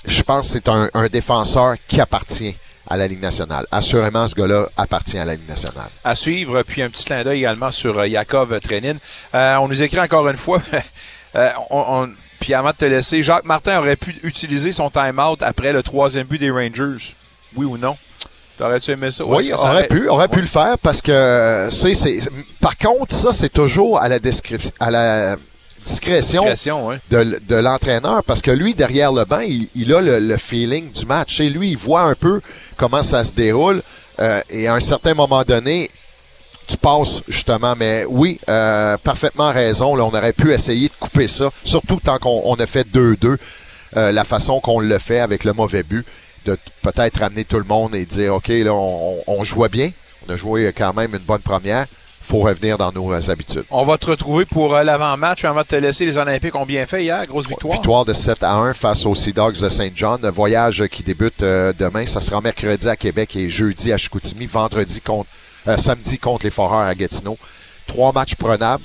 je pense que c'est un, défenseur qui appartient à la Ligue nationale. Assurément, ce gars-là appartient à la Ligue nationale. à suivre. Puis un petit clin d'œil également sur Yakov Trenin. Euh, on nous écrit encore une fois. on- puis avant de te laisser, Jacques Martin aurait pu utiliser son time-out après le troisième but des Rangers. Oui ou non? T'aurais-tu aimé ça? Oui, ça aurait pu, aurait pu le faire parce que c'est, c'est. Par contre, ça, c'est toujours à la description, à la discrétion, Discrétion, ouais. de, l'entraîneur parce que lui, derrière le banc, il, il a le, le feeling du match. Et lui, il voit un peu comment ça se déroule. euh, et à un certain moment donné, tu passes justement, mais oui, euh, parfaitement raison. Là, on aurait pu essayer de couper ça, surtout tant qu'on on a fait 2-2, euh, la façon qu'on le fait avec le mauvais but, de peut-être ramener tout le monde et dire, OK, là, on, on- jouait bien, on a joué quand même une bonne première, faut revenir dans nos euh, habitudes. On va te retrouver pour euh, l'avant-match. Avant de te laisser, les Olympiques ont bien fait hier. Grosse victoire. Victoire de 7 à 1 face aux Sea Dogs de Saint John. Le voyage qui débute euh, demain, ça sera mercredi à Québec et jeudi à Chicoutimi, vendredi contre, samedi contre les Foreurs à Gatineau. Trois matchs prenables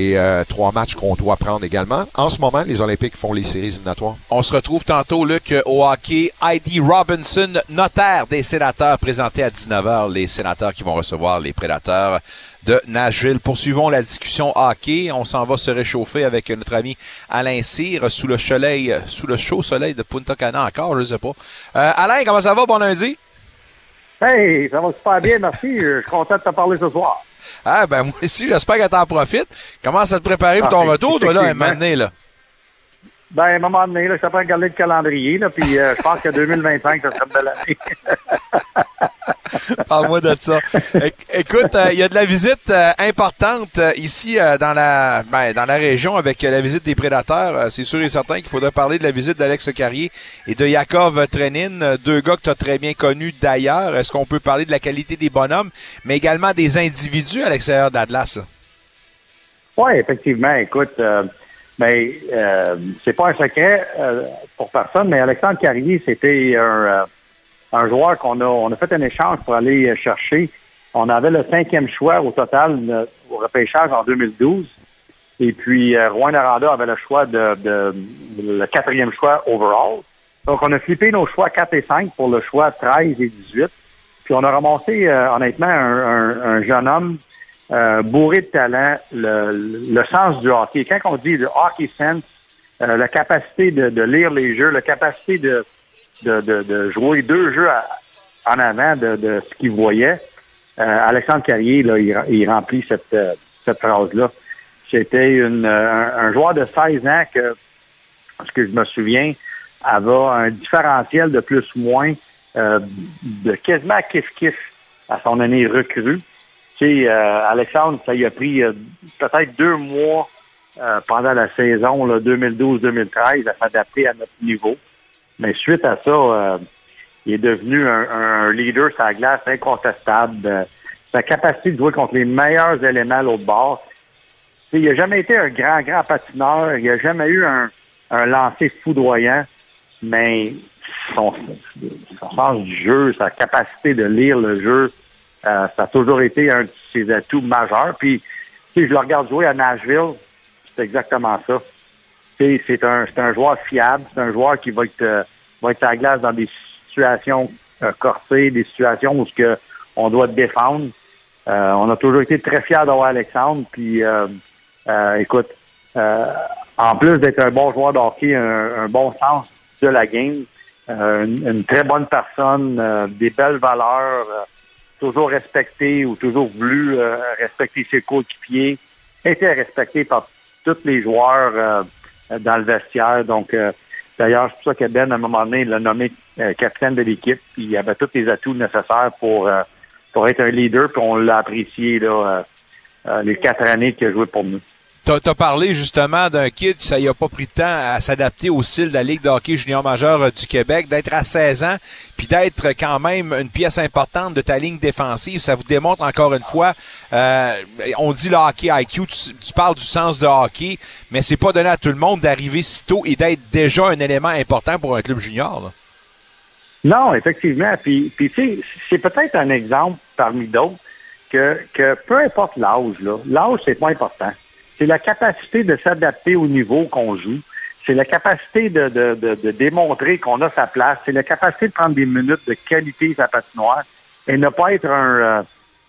et euh, trois matchs qu'on doit prendre également. En ce moment, les Olympiques font les séries éliminatoires. On se retrouve tantôt, Luc, au hockey. Heidi Robinson, notaire des sénateurs, présenté à 19h. Les sénateurs qui vont recevoir les prédateurs de Nashville. Poursuivons la discussion hockey. On s'en va se réchauffer avec notre ami Alain Cyr sous le soleil, sous le chaud soleil de Punta Cana encore, je sais pas. Euh, Alain, comment ça va? Bon lundi? Hey, ça va super bien, merci. Je suis content de te parler ce soir. Ah, ben moi aussi, j'espère que t'en profites. Commence à te préparer pour ton Ah, retour, toi, là, un moment donné, là. Ben, à un moment donné, là, train de regarder le calendrier, là, puis euh, je pense que 2025, ça serait une belle année. Parle-moi de ça. Éc- Écoute, euh, il y a de la visite euh, importante euh, ici euh, dans la ben, dans la région avec la visite des prédateurs. C'est sûr et certain qu'il faudrait parler de la visite d'Alex Carrier et de Yakov Trenin, deux gars que tu as très bien connus d'ailleurs. Est-ce qu'on peut parler de la qualité des bonhommes, mais également des individus à l'extérieur d'Atlas? Oui, effectivement. Écoute, ben, euh, c'est pas un secret euh, pour personne, mais Alexandre Carrier, c'était un, euh, un joueur qu'on a, on a fait un échange pour aller euh, chercher. On avait le cinquième choix au total au repêchage en 2012. Et puis, Rouen Aranda avait le choix de, le quatrième choix overall. Donc, on a flippé nos choix 4 et 5 pour le choix 13 et 18. Puis, on a ramassé, euh, honnêtement, un jeune homme euh, bourré de talent, le, le sens du hockey. Quand on dit le hockey sense, euh, la capacité de, de lire les jeux, la capacité de, de, de, jouer deux jeux à- en avant de, ce qu'il voyait, euh, Alexandre Carrier, là, il, il remplit cette, euh, cette phrase-là. C'était euh, un, un joueur de 16 ans que, ce que je me souviens, avait un différentiel de plus ou moins euh, de quasiment kiff-kiff à son année recrue. Euh, Alexandre, ça y a pris euh, peut-être deux mois euh, pendant la saison là, 2012-2013 à s'adapter à notre niveau. Mais suite à ça, il est devenu un, leader sur la glace incontestable. Sa capacité de jouer contre les meilleurs éléments à l'autre bord. Il n'a jamais été un grand, grand patineur. Il n'a jamais eu un, lancer foudroyant. Mais son sens du jeu, sa capacité de lire le jeu, euh, ça a toujours été un de ses atouts majeurs. Puis, sais, je le regarde jouer à Nashville, c'est exactement ça. C'est un, un joueur fiable, c'est un joueur qui va être, euh, va être à la glace dans des situations euh, corsées, des situations où ce que on doit défendre. Euh, on a toujours été très fiers d'avoir Alexandre. Puis, euh, euh, écoute, en plus d'être un bon joueur de hockey, un, un bon sens de la game, une, très bonne personne, des belles valeurs, toujours respecté ou toujours voulu euh, respecter ses coéquipiers, était respecté par tous les joueurs euh, dans le vestiaire. Donc, euh, d'ailleurs, c'est pour ça que Ben, à un moment donné, l'a nommé capitaine de l'équipe. Il avait tous les atouts nécessaires pour, pour être un leader. Puis, on l'a apprécié là, les quatre années qu'il a joué pour nous. T'as as parlé justement d'un kid, ça y a pas pris de temps à s'adapter au style de la Ligue de hockey junior majeur euh, du Québec, d'être à 16 ans, puis d'être quand même une pièce importante de ta ligne défensive. Ça vous démontre encore une fois, euh, on dit le hockey IQ, tu, parles du sens de hockey, mais c'est pas donné à tout le monde d'arriver si tôt et d'être déjà un élément important pour un club junior. Non, effectivement. Puis, puis c'est peut-être un exemple parmi d'autres que, que peu importe l'âge, l'âge, c'est pas important. C'est la capacité de s'adapter au niveau qu'on joue. C'est la capacité de, de, de, de démontrer qu'on a sa place. C'est la capacité de prendre des minutes de qualité sa patinoire et ne pas être un, euh,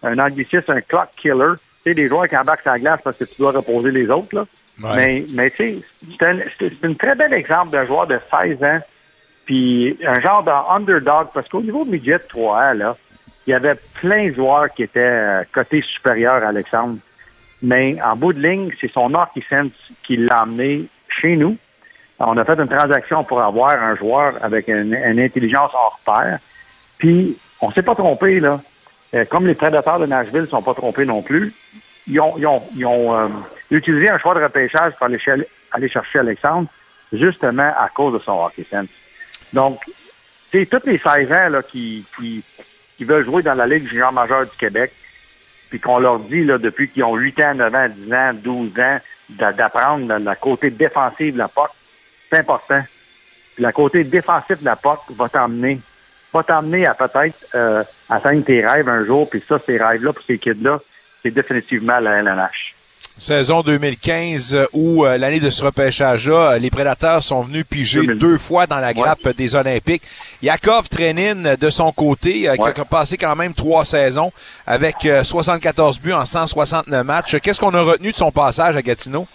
un angliciste, un clock killer. Tu sais, des joueurs qui embarquent sur la glace parce que tu dois reposer les autres, là. Ouais. Mais, mais tu sais, c'est un, très bel exemple d'un joueur de 16 ans puis un genre d'underdog, parce qu'au niveau de midget 3 là, il y avait plein de joueurs qui étaient euh, côté supérieur à Alexandre. Mais en bout de ligne, c'est son sense qui l'a emmené chez nous. On a fait une transaction pour avoir un joueur avec une, intelligence hors pair. Puis, on s'est pas trompé, là. Euh, comme les prédateurs de Nashville ne sont pas trompés non plus, ils ont, euh, utilisé un choix de repêchage pour aller, cher- aller chercher Alexandre, justement à cause de son hockey sense. Donc, c'est tous les 16 ans qui, qui veulent jouer dans la Ligue junior majeure du Québec, puis qu'on leur dit là, depuis qu'ils ont 8 ans, 9 ans, 10 ans, 12 ans, d'a- d'apprendre la côté défensive de la POC, c'est important. Puis la côté défensif de la POC va t'emmener va t'emmener à peut-être euh, atteindre tes rêves un jour, puis ça, ces rêves-là, pour ces kids-là, c'est définitivement la LNH. Saison 2015 euh, où euh, l'année de ce repêchage-là, euh, les prédateurs sont venus piger 2000. deux fois dans la grappe des Olympiques. Yakov Trenin, de son côté, euh, qui a passé quand même trois saisons avec euh, 74 buts en 169 matchs. Qu'est-ce qu'on a retenu de son passage à Gatineau?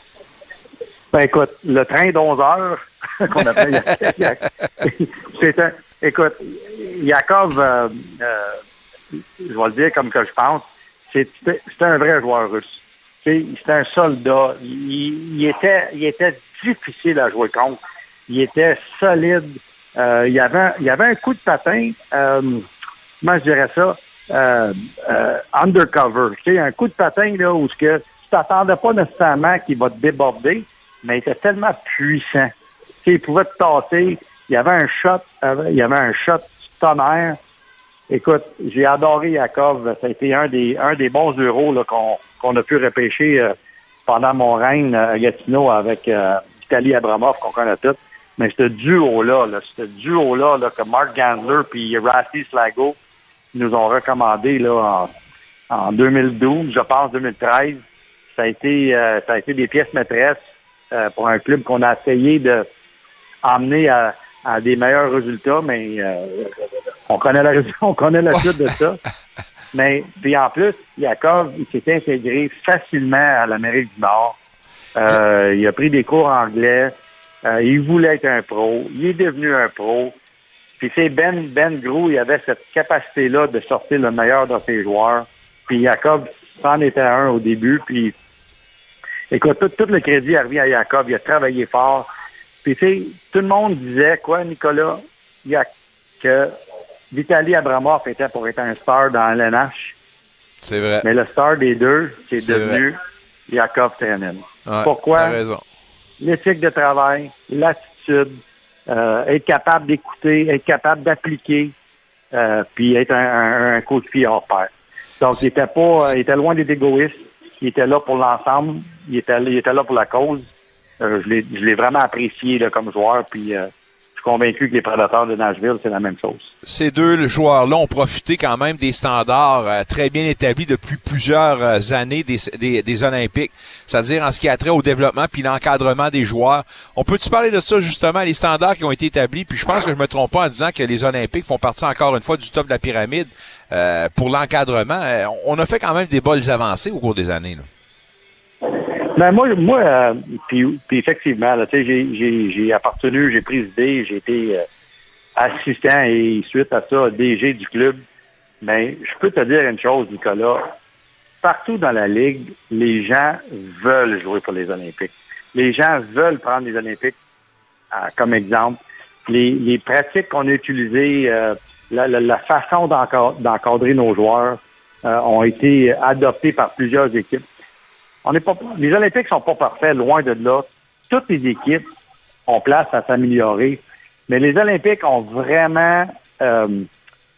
Ben écoute, le train d'11 heures qu'on appelle c'est un écoute, Yakov euh, euh, je vais le dire comme que je pense, c'est un vrai joueur russe. C'est un soldat. Il, était il était difficile à jouer contre. Il était solide. Euh, il, y avait, il avait un coup de patin, euh, comment je dirais ça, euh, undercover. Tu sais, un coup de patin là, où ce que tu t'attendais pas nécessairement qu'il va te déborder, mais il était tellement puissant. Tu il pouvait te tasser. Il avait un shot, il y avait un shot tonnerre. Écoute, j'ai adoré Yakov. Ça a été un des un des bons euros qu'on a pu repêcher euh, pendant mon règne à Gatineau avec euh, Vitaly Abramov, qu'on connaît tous. Mais ce duo-là, là, ce duo-là, là, que Mark Gandler puis Rasty Slago nous ont recommandé là, en, en 2012, je pense 2013, ça a été euh, ça a été des pièces maîtresses euh, pour un club qu'on a essayé de à, des meilleurs résultats, mais on connaît la on connaît la suite de ça. Mais puis en plus, Yakov, il s'est intégré facilement à l'Amérique du Nord. Euh, il a pris des cours anglais. Euh, il voulait être un pro. Il est devenu un pro. Puis c'est Ben, Ben Grou, il avait cette capacité-là de sortir le meilleur de ses joueurs. Puis Jacob c'en était un au début. Puis écoute, tout, tout le crédit revient à Jacob. Il a travaillé fort. Puis tu sais, tout le monde disait, quoi, Nicolas, il y a que Vitaly Abramov était pour être un star dans LNH. C'est vrai. Mais le star des deux, c'est devenu Jacob Trenin. Ouais, Pourquoi? L'éthique de travail, l'attitude, euh, être capable d'écouter, être capable d'appliquer. euh, puis être un, un, un coéquipier hors pair. Donc, il était pas, il était loin d'être égoïste. Il était là pour l'ensemble. Il était, il était là pour la cause. Euh, je l'ai, je l'ai vraiment apprécié là, comme joueur. Puis, euh, convaincu que les prédateurs de Nashville, c'est la même chose. Ces deux joueurs-là ont profité quand même des standards euh, très bien établis depuis plusieurs euh, années des, des, des Olympiques, c'est-à-dire en ce qui a trait au développement puis l'encadrement des joueurs. On peut-tu parler de ça justement, les standards qui ont été établis? Puis je pense que je me trompe pas en disant que les Olympiques font partie encore une fois du top de la pyramide euh, pour l'encadrement. Euh, on a fait quand même des bonnes avancées au cours des années. Là. Ben moi, moi, euh, effectivement, j'ai, appartenu, j'ai présidé, j'ai été euh, assistant et suite à ça, DG du club. Mais je peux te dire une chose, Nicolas. Partout dans la ligue, les gens veulent jouer pour les Olympiques. Les gens veulent prendre les Olympiques euh, comme exemple. Les, pratiques qu'on a utilisées, la, façon d'enca- d'encadrer nos joueurs ont été adoptées par plusieurs équipes. On n'est pas, les Olympiques sont pas parfaits, loin de là. Toutes les équipes ont place à s'améliorer, mais les Olympiques ont vraiment, euh,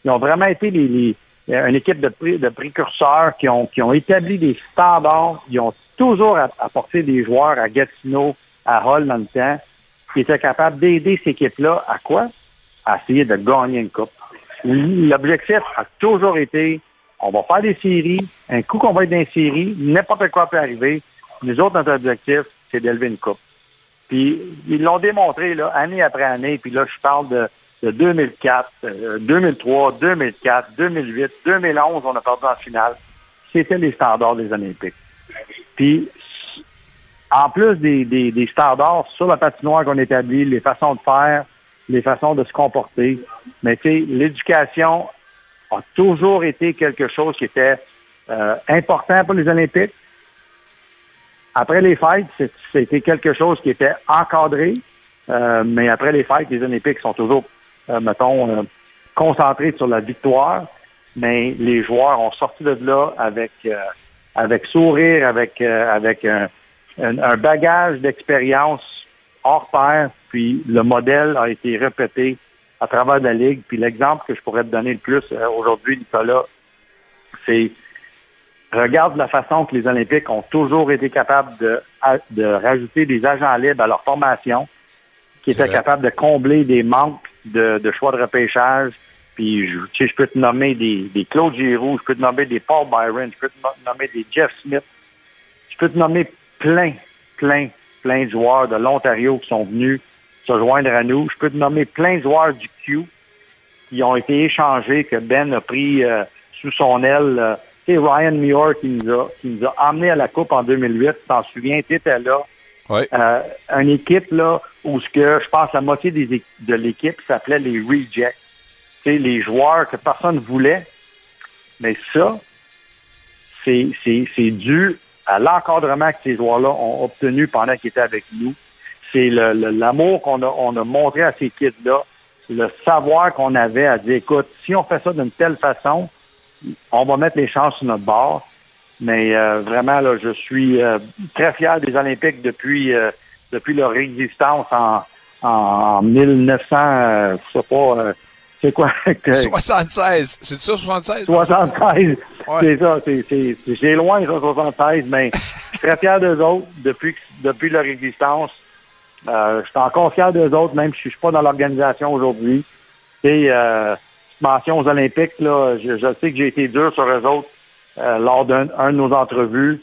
ils ont vraiment été les, une équipe de, pré- de précurseurs qui ont, qui ont établi des standards. Ils ont toujours app- apporté des joueurs à Gatineau, à Hull dans le temps, qui étaient capables d'aider ces équipes-là à quoi? À essayer de gagner une coupe. L'objectif a toujours été on va faire des séries. Un coup qu'on va être dans les séries, n'importe quoi peut arriver. Nous autres, notre objectif, c'est d'élever une coupe. Puis, ils l'ont démontré, là, année après année. Puis là, je parle de, de 2004, euh, 2003, 2004, 2008, 2011, on a perdu en finale. C'était les standards des Olympiques. Puis, en plus des, des, des standards sur la patinoire qu'on établit, les façons de faire, les façons de se comporter, mais tu sais, l'éducation a toujours été quelque chose qui était euh, important pour les Olympiques. Après les fêtes, c'était quelque chose qui était encadré, euh, mais après les fêtes, les Olympiques sont toujours, euh, mettons, euh, concentrés sur la victoire, mais les joueurs ont sorti de là avec, euh, avec sourire, avec, euh, avec un- un bagage d'expérience hors pair, puis le modèle a été répété à travers la Ligue. Puis l'exemple que je pourrais te donner le plus euh, aujourd'hui, Nicolas, c'est regarde la façon que les Olympiques ont toujours été capables de, de rajouter des agents libres à leur formation, qui étaient vrai. capables de combler des manques de, de choix de repêchage. Puis, je, tu sais, je peux te nommer des, des Claude Giroux, je peux te nommer des Paul Byron, je peux te no- nommer des Jeff Smith. Je peux te nommer plein, plein, plein de joueurs de l'Ontario qui sont venus se joindre à nous. Je peux te nommer plein de joueurs du Q qui ont été échangés, que Ben a pris euh, sous son aile. euh, tu sais, Ryan Muir qui nous a, qui nous a emmenés à la Coupe en 2008, tu t'en souviens, tu étais là. Oui. Euh, une équipe là où ce que je pense la moitié des, de l'équipe s'appelait les rejects. Sais, les joueurs que personne voulait. Mais ça, c'est c'est- c'est dû à l'encadrement que ces joueurs-là ont obtenu pendant qu'ils étaient avec nous. C'est le- le- l'amour qu'on a, on a montré à ces kids-là, le savoir qu'on avait à dire, écoute, si on fait ça d'une telle façon, on va mettre les chances sur notre bord. Mais euh, vraiment, là, je suis euh, très fier des Olympiques depuis euh, depuis leur existence en, en 1900, euh, je sais pas, euh, c'est quoi? que- 76. C'est ça, 76? 76. Ouais. C'est ça, c'est, c'est, c'est- c'est loin, ça, 76, mais je suis très fier d'eux autres depuis, depuis leur existence. Euh, je suis encore fier d'eux autres, même si je suis pas dans l'organisation aujourd'hui. Et euh, mention aux Olympiques, là, je, sais que j'ai été dur sur eux autres euh, lors d'un un de nos entrevues,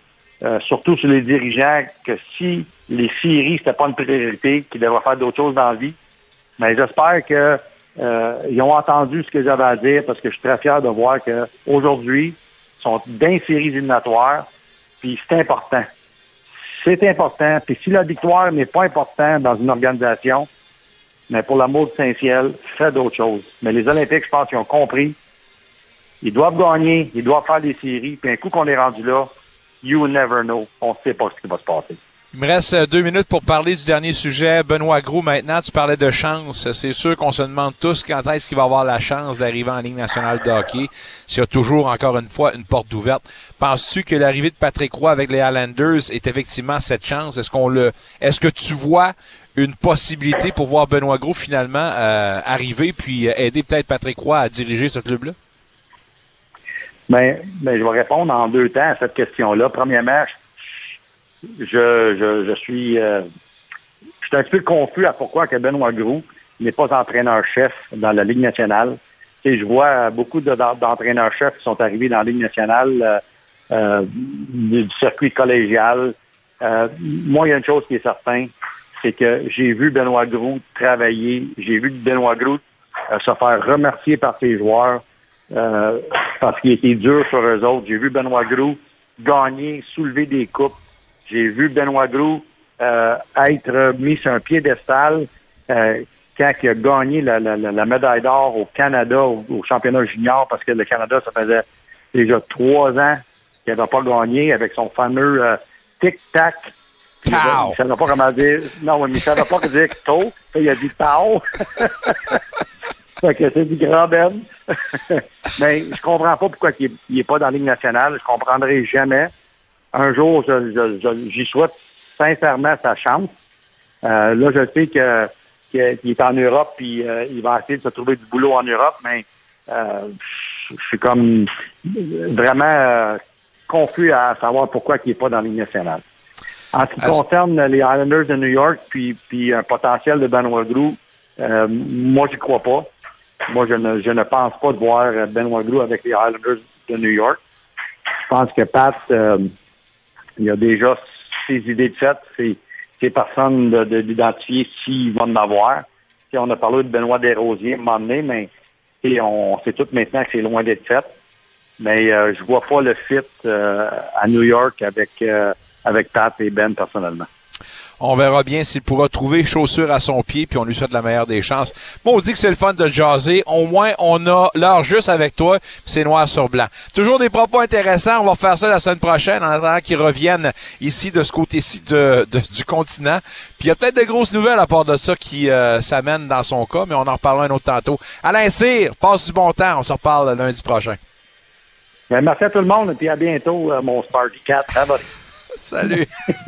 surtout sur les dirigeants, que si les séries, c'était pas une priorité, qu'ils devraient faire d'autres choses dans la vie. Mais j'espère que euh, ils ont entendu ce que j'avais à dire parce que je suis très fier de voir que aujourd'hui ils sont dans les séries éliminatoires, puis c'est important. C'est important. Puis si la victoire n'est pas importante dans une organisation, mais pour l'amour de Saint-Ciel, fais d'autres choses. Mais les Olympiques, je pense qu'ils ont compris. Ils doivent gagner, ils doivent faire des séries, puis un coup qu'on est rendu là, you never know. On ne sait pas ce qui va se passer. Il me reste euh, deux minutes pour parler du dernier sujet. Benoît Gros, maintenant, tu parlais de chance. C'est sûr qu'on se demande tous quand est-ce qu'il va avoir la chance d'arriver en Ligue nationale de hockey. S'il y a toujours, encore une fois, une porte ouverte. Penses-tu que l'arrivée de Patrick Roy avec les Highlanders est effectivement cette chance? Est-ce qu'on le, est-ce que tu vois une possibilité pour voir Benoît Gros finalement euh, arriver puis euh, aider peut-être Patrick Roy à diriger ce club-là? Ben, ben, je vais répondre en deux temps à cette question-là. Premièrement, je, je, suis, euh, je suis un peu confus à pourquoi Benoît Gros n'est pas entraîneur-chef dans la Ligue nationale. Et je vois beaucoup d'entraîneurs-chefs qui sont arrivés dans la Ligue nationale euh, euh, du circuit collégial. moi, il y a une chose qui est certaine, c'est que j'ai vu Benoît Gros travailler, j'ai vu Benoît Gros se faire remercier par ses joueurs parce qu'il était dur sur eux autres. J'ai vu Benoît Gros gagner, soulever des coupes. J'ai vu Benoît Gros euh, être mis sur un piédestal euh, quand il a gagné la, la, la médaille d'or au Canada, au, championnat junior, parce que le Canada, ça faisait déjà trois ans qu'il n'avait pas gagné avec son fameux euh, tic-tac. Il ne savait pas comment dire. Non, mais il ne savait pas dire tôt. Il a dit tao. fait que c'est du grand Ben. mais je comprends pas pourquoi il n'est pas dans la Ligue nationale. Je comprendrai jamais un jour, j'y souhaite sincèrement sa chance. Euh, là, je sais que qu'il est en Europe, puis euh, il va essayer de se trouver du boulot en Europe, mais euh, je suis comme vraiment confus à savoir pourquoi il n'est pas dans Ligue nationale. En ce qui concerne les Islanders de New York, puis, puis un potentiel de Benoît Grou, moi, je crois pas. Moi, je ne, je ne pense pas de voir Benoît Grou avec les Islanders de New York. Je pense que Pat, il y a déjà ses idées de fait, ces personnes d'identifier s'ils vont en on a parlé de Benoît Desrosiers à un moment donné, mais on sait tout maintenant que c'est loin d'être fait. Mais euh, je vois pas le fit euh, à New York avec, euh, avec Pat et Ben personnellement. On verra bien s'il pourra trouver chaussure à son pied, puis on lui souhaite la meilleure des chances. Bon, on dit que c'est le fun de jaser. Au moins, on a l'heure juste avec toi, c'est noir sur blanc. Toujours des propos intéressants. On va faire ça la semaine prochaine, en attendant qu'ils reviennent ici, de ce côté-ci du continent. Puis il y a peut-être de grosses nouvelles à part de ça qui euh, s'amènent dans son cas, mais on en reparlera un autre tantôt. Alain Cyr, passe du bon temps. On se reparle lundi prochain. Ben, merci à tout le monde, et à bientôt, euh, mon Sparky Cat. Salut.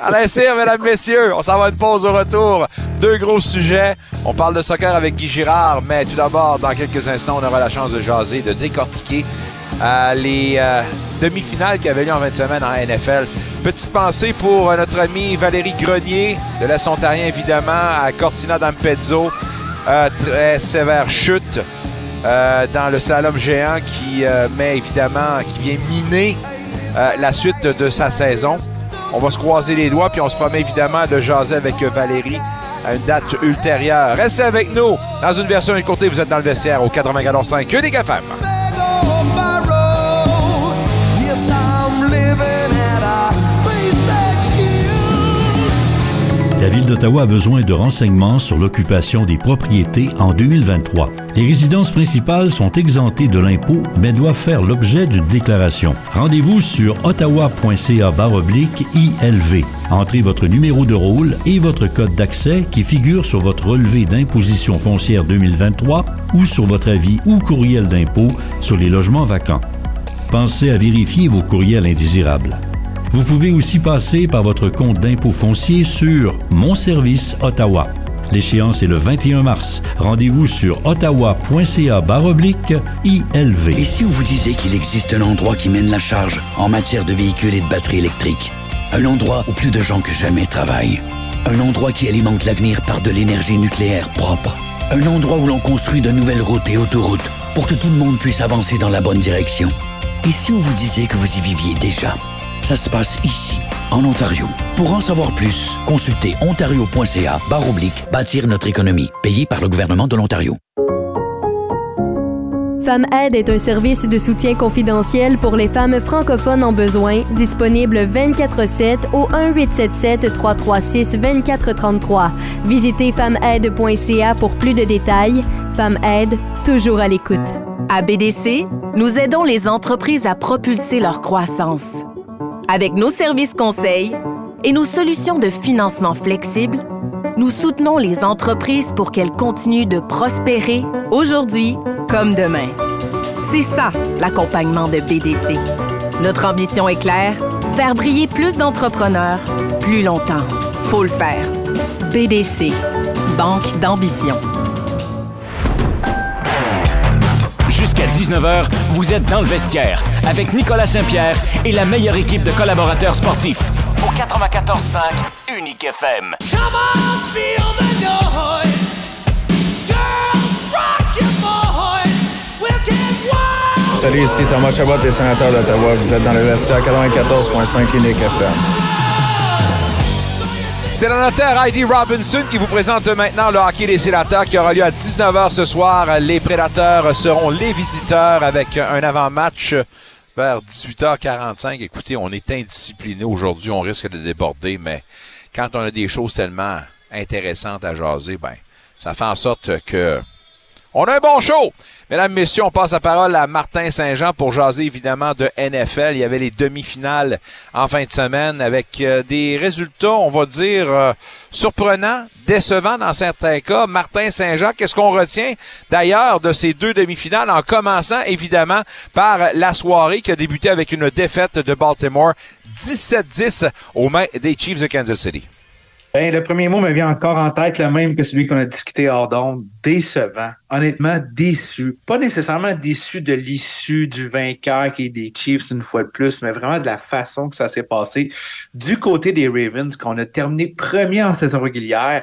Alain Cyr, mesdames, messieurs, on s'en va une pause au retour. Deux gros sujets. On parle de soccer avec Guy Girard, mais tout d'abord, dans quelques instants, on aura la chance de jaser, de décortiquer euh, les euh, demi-finales qui avaient lieu en 20 semaines en NFL. Petite pensée pour euh, notre ami Valérie Grenier de l'Est ontarien, évidemment, à Cortina d'Ampezzo. très sévère chute dans le slalom géant qui met évidemment, qui vient miner euh, la suite de sa saison. On va se croiser les doigts, puis on se promet évidemment de jaser avec Valérie à une date ultérieure. Restez avec nous dans une version écoutée. Vous êtes dans le vestiaire au 94.5 Que des FM. La ville d'Ottawa a besoin de renseignements sur l'occupation des propriétés en 2023. Les résidences principales sont exemptées de l'impôt, mais doivent faire l'objet d'une déclaration. Rendez-vous sur ottawa.ca ILV. Entrez votre numéro de rôle et votre code d'accès qui figure sur votre relevé d'imposition foncière 2023 ou sur votre avis ou courriel d'impôt sur les logements vacants. Pensez à vérifier vos courriels indésirables. Vous pouvez aussi passer par votre compte d'impôt foncier sur Mon Service Ottawa. L'échéance est le 21 mars. Rendez-vous sur ottawa.ca baroblique ILV. Et si on vous disait qu'il existe un endroit qui mène la charge en matière de véhicules et de batteries électriques? Un endroit où plus de gens que jamais travaillent. Un endroit qui alimente l'avenir par de l'énergie nucléaire propre. Un endroit où l'on construit de nouvelles routes et autoroutes pour que tout le monde puisse avancer dans la bonne direction. Et si on vous disait que vous y viviez déjà? Ça se passe ici, en Ontario. Pour en savoir plus, consultez ontario.ca barre oblique bâtir notre économie, payé par le gouvernement de l'Ontario. Femme Aide est un service de soutien confidentiel pour les femmes francophones en besoin, disponible 24/7 au 1-877-336-2433. Visitez femmeaide.ca pour plus de détails. Femme Aide, toujours à l'écoute. À BDC, nous aidons les entreprises à propulser leur croissance. Avec nos services conseils, et nos solutions de financement flexibles, nous soutenons les entreprises pour qu'elles continuent de prospérer aujourd'hui comme demain. C'est ça, l'accompagnement de BDC. Notre ambition est claire, faire briller plus d'entrepreneurs plus longtemps. Faut le faire. BDC, Banque d'ambition. Jusqu'à 19h, vous êtes dans le vestiaire avec Nicolas Saint-Pierre et la meilleure équipe de collaborateurs sportifs. Au 94.5 Unique FM. Salut, ici Thomas Chabot des sénateurs d'Ottawa. Vous êtes dans le vestiaire 94.5 Unique FM. C'est la notaire Heidi Robinson qui vous présente maintenant le hockey des sénateurs qui aura lieu à 19h ce soir. Les prédateurs seront les visiteurs avec un avant-match vers 18h45. Écoutez, on est indiscipliné aujourd'hui, on risque de déborder, mais quand on a des choses tellement intéressantes à jaser, ben, ça fait en sorte que on a un bon show! Mesdames, Messieurs, on passe la parole à Martin Saint-Jean pour jaser évidemment de NFL. Il y avait les demi-finales en fin de semaine avec euh, des résultats, on va dire, euh, surprenants, décevants dans certains cas. Martin Saint-Jean, qu'est-ce qu'on retient d'ailleurs de ces deux demi-finales en commençant évidemment par la soirée qui a débuté avec une défaite de Baltimore 17-10 aux mains des Chiefs de Kansas City? Ben, le premier mot me vient encore en tête, le même que celui qu'on a discuté hors d'onde. Décevant. Honnêtement, déçu. Pas nécessairement déçu de l'issue du vainqueur qui est des Chiefs une fois de plus, mais vraiment de la façon que ça s'est passé. Du côté des Ravens, qu'on a terminé premier en saison régulière.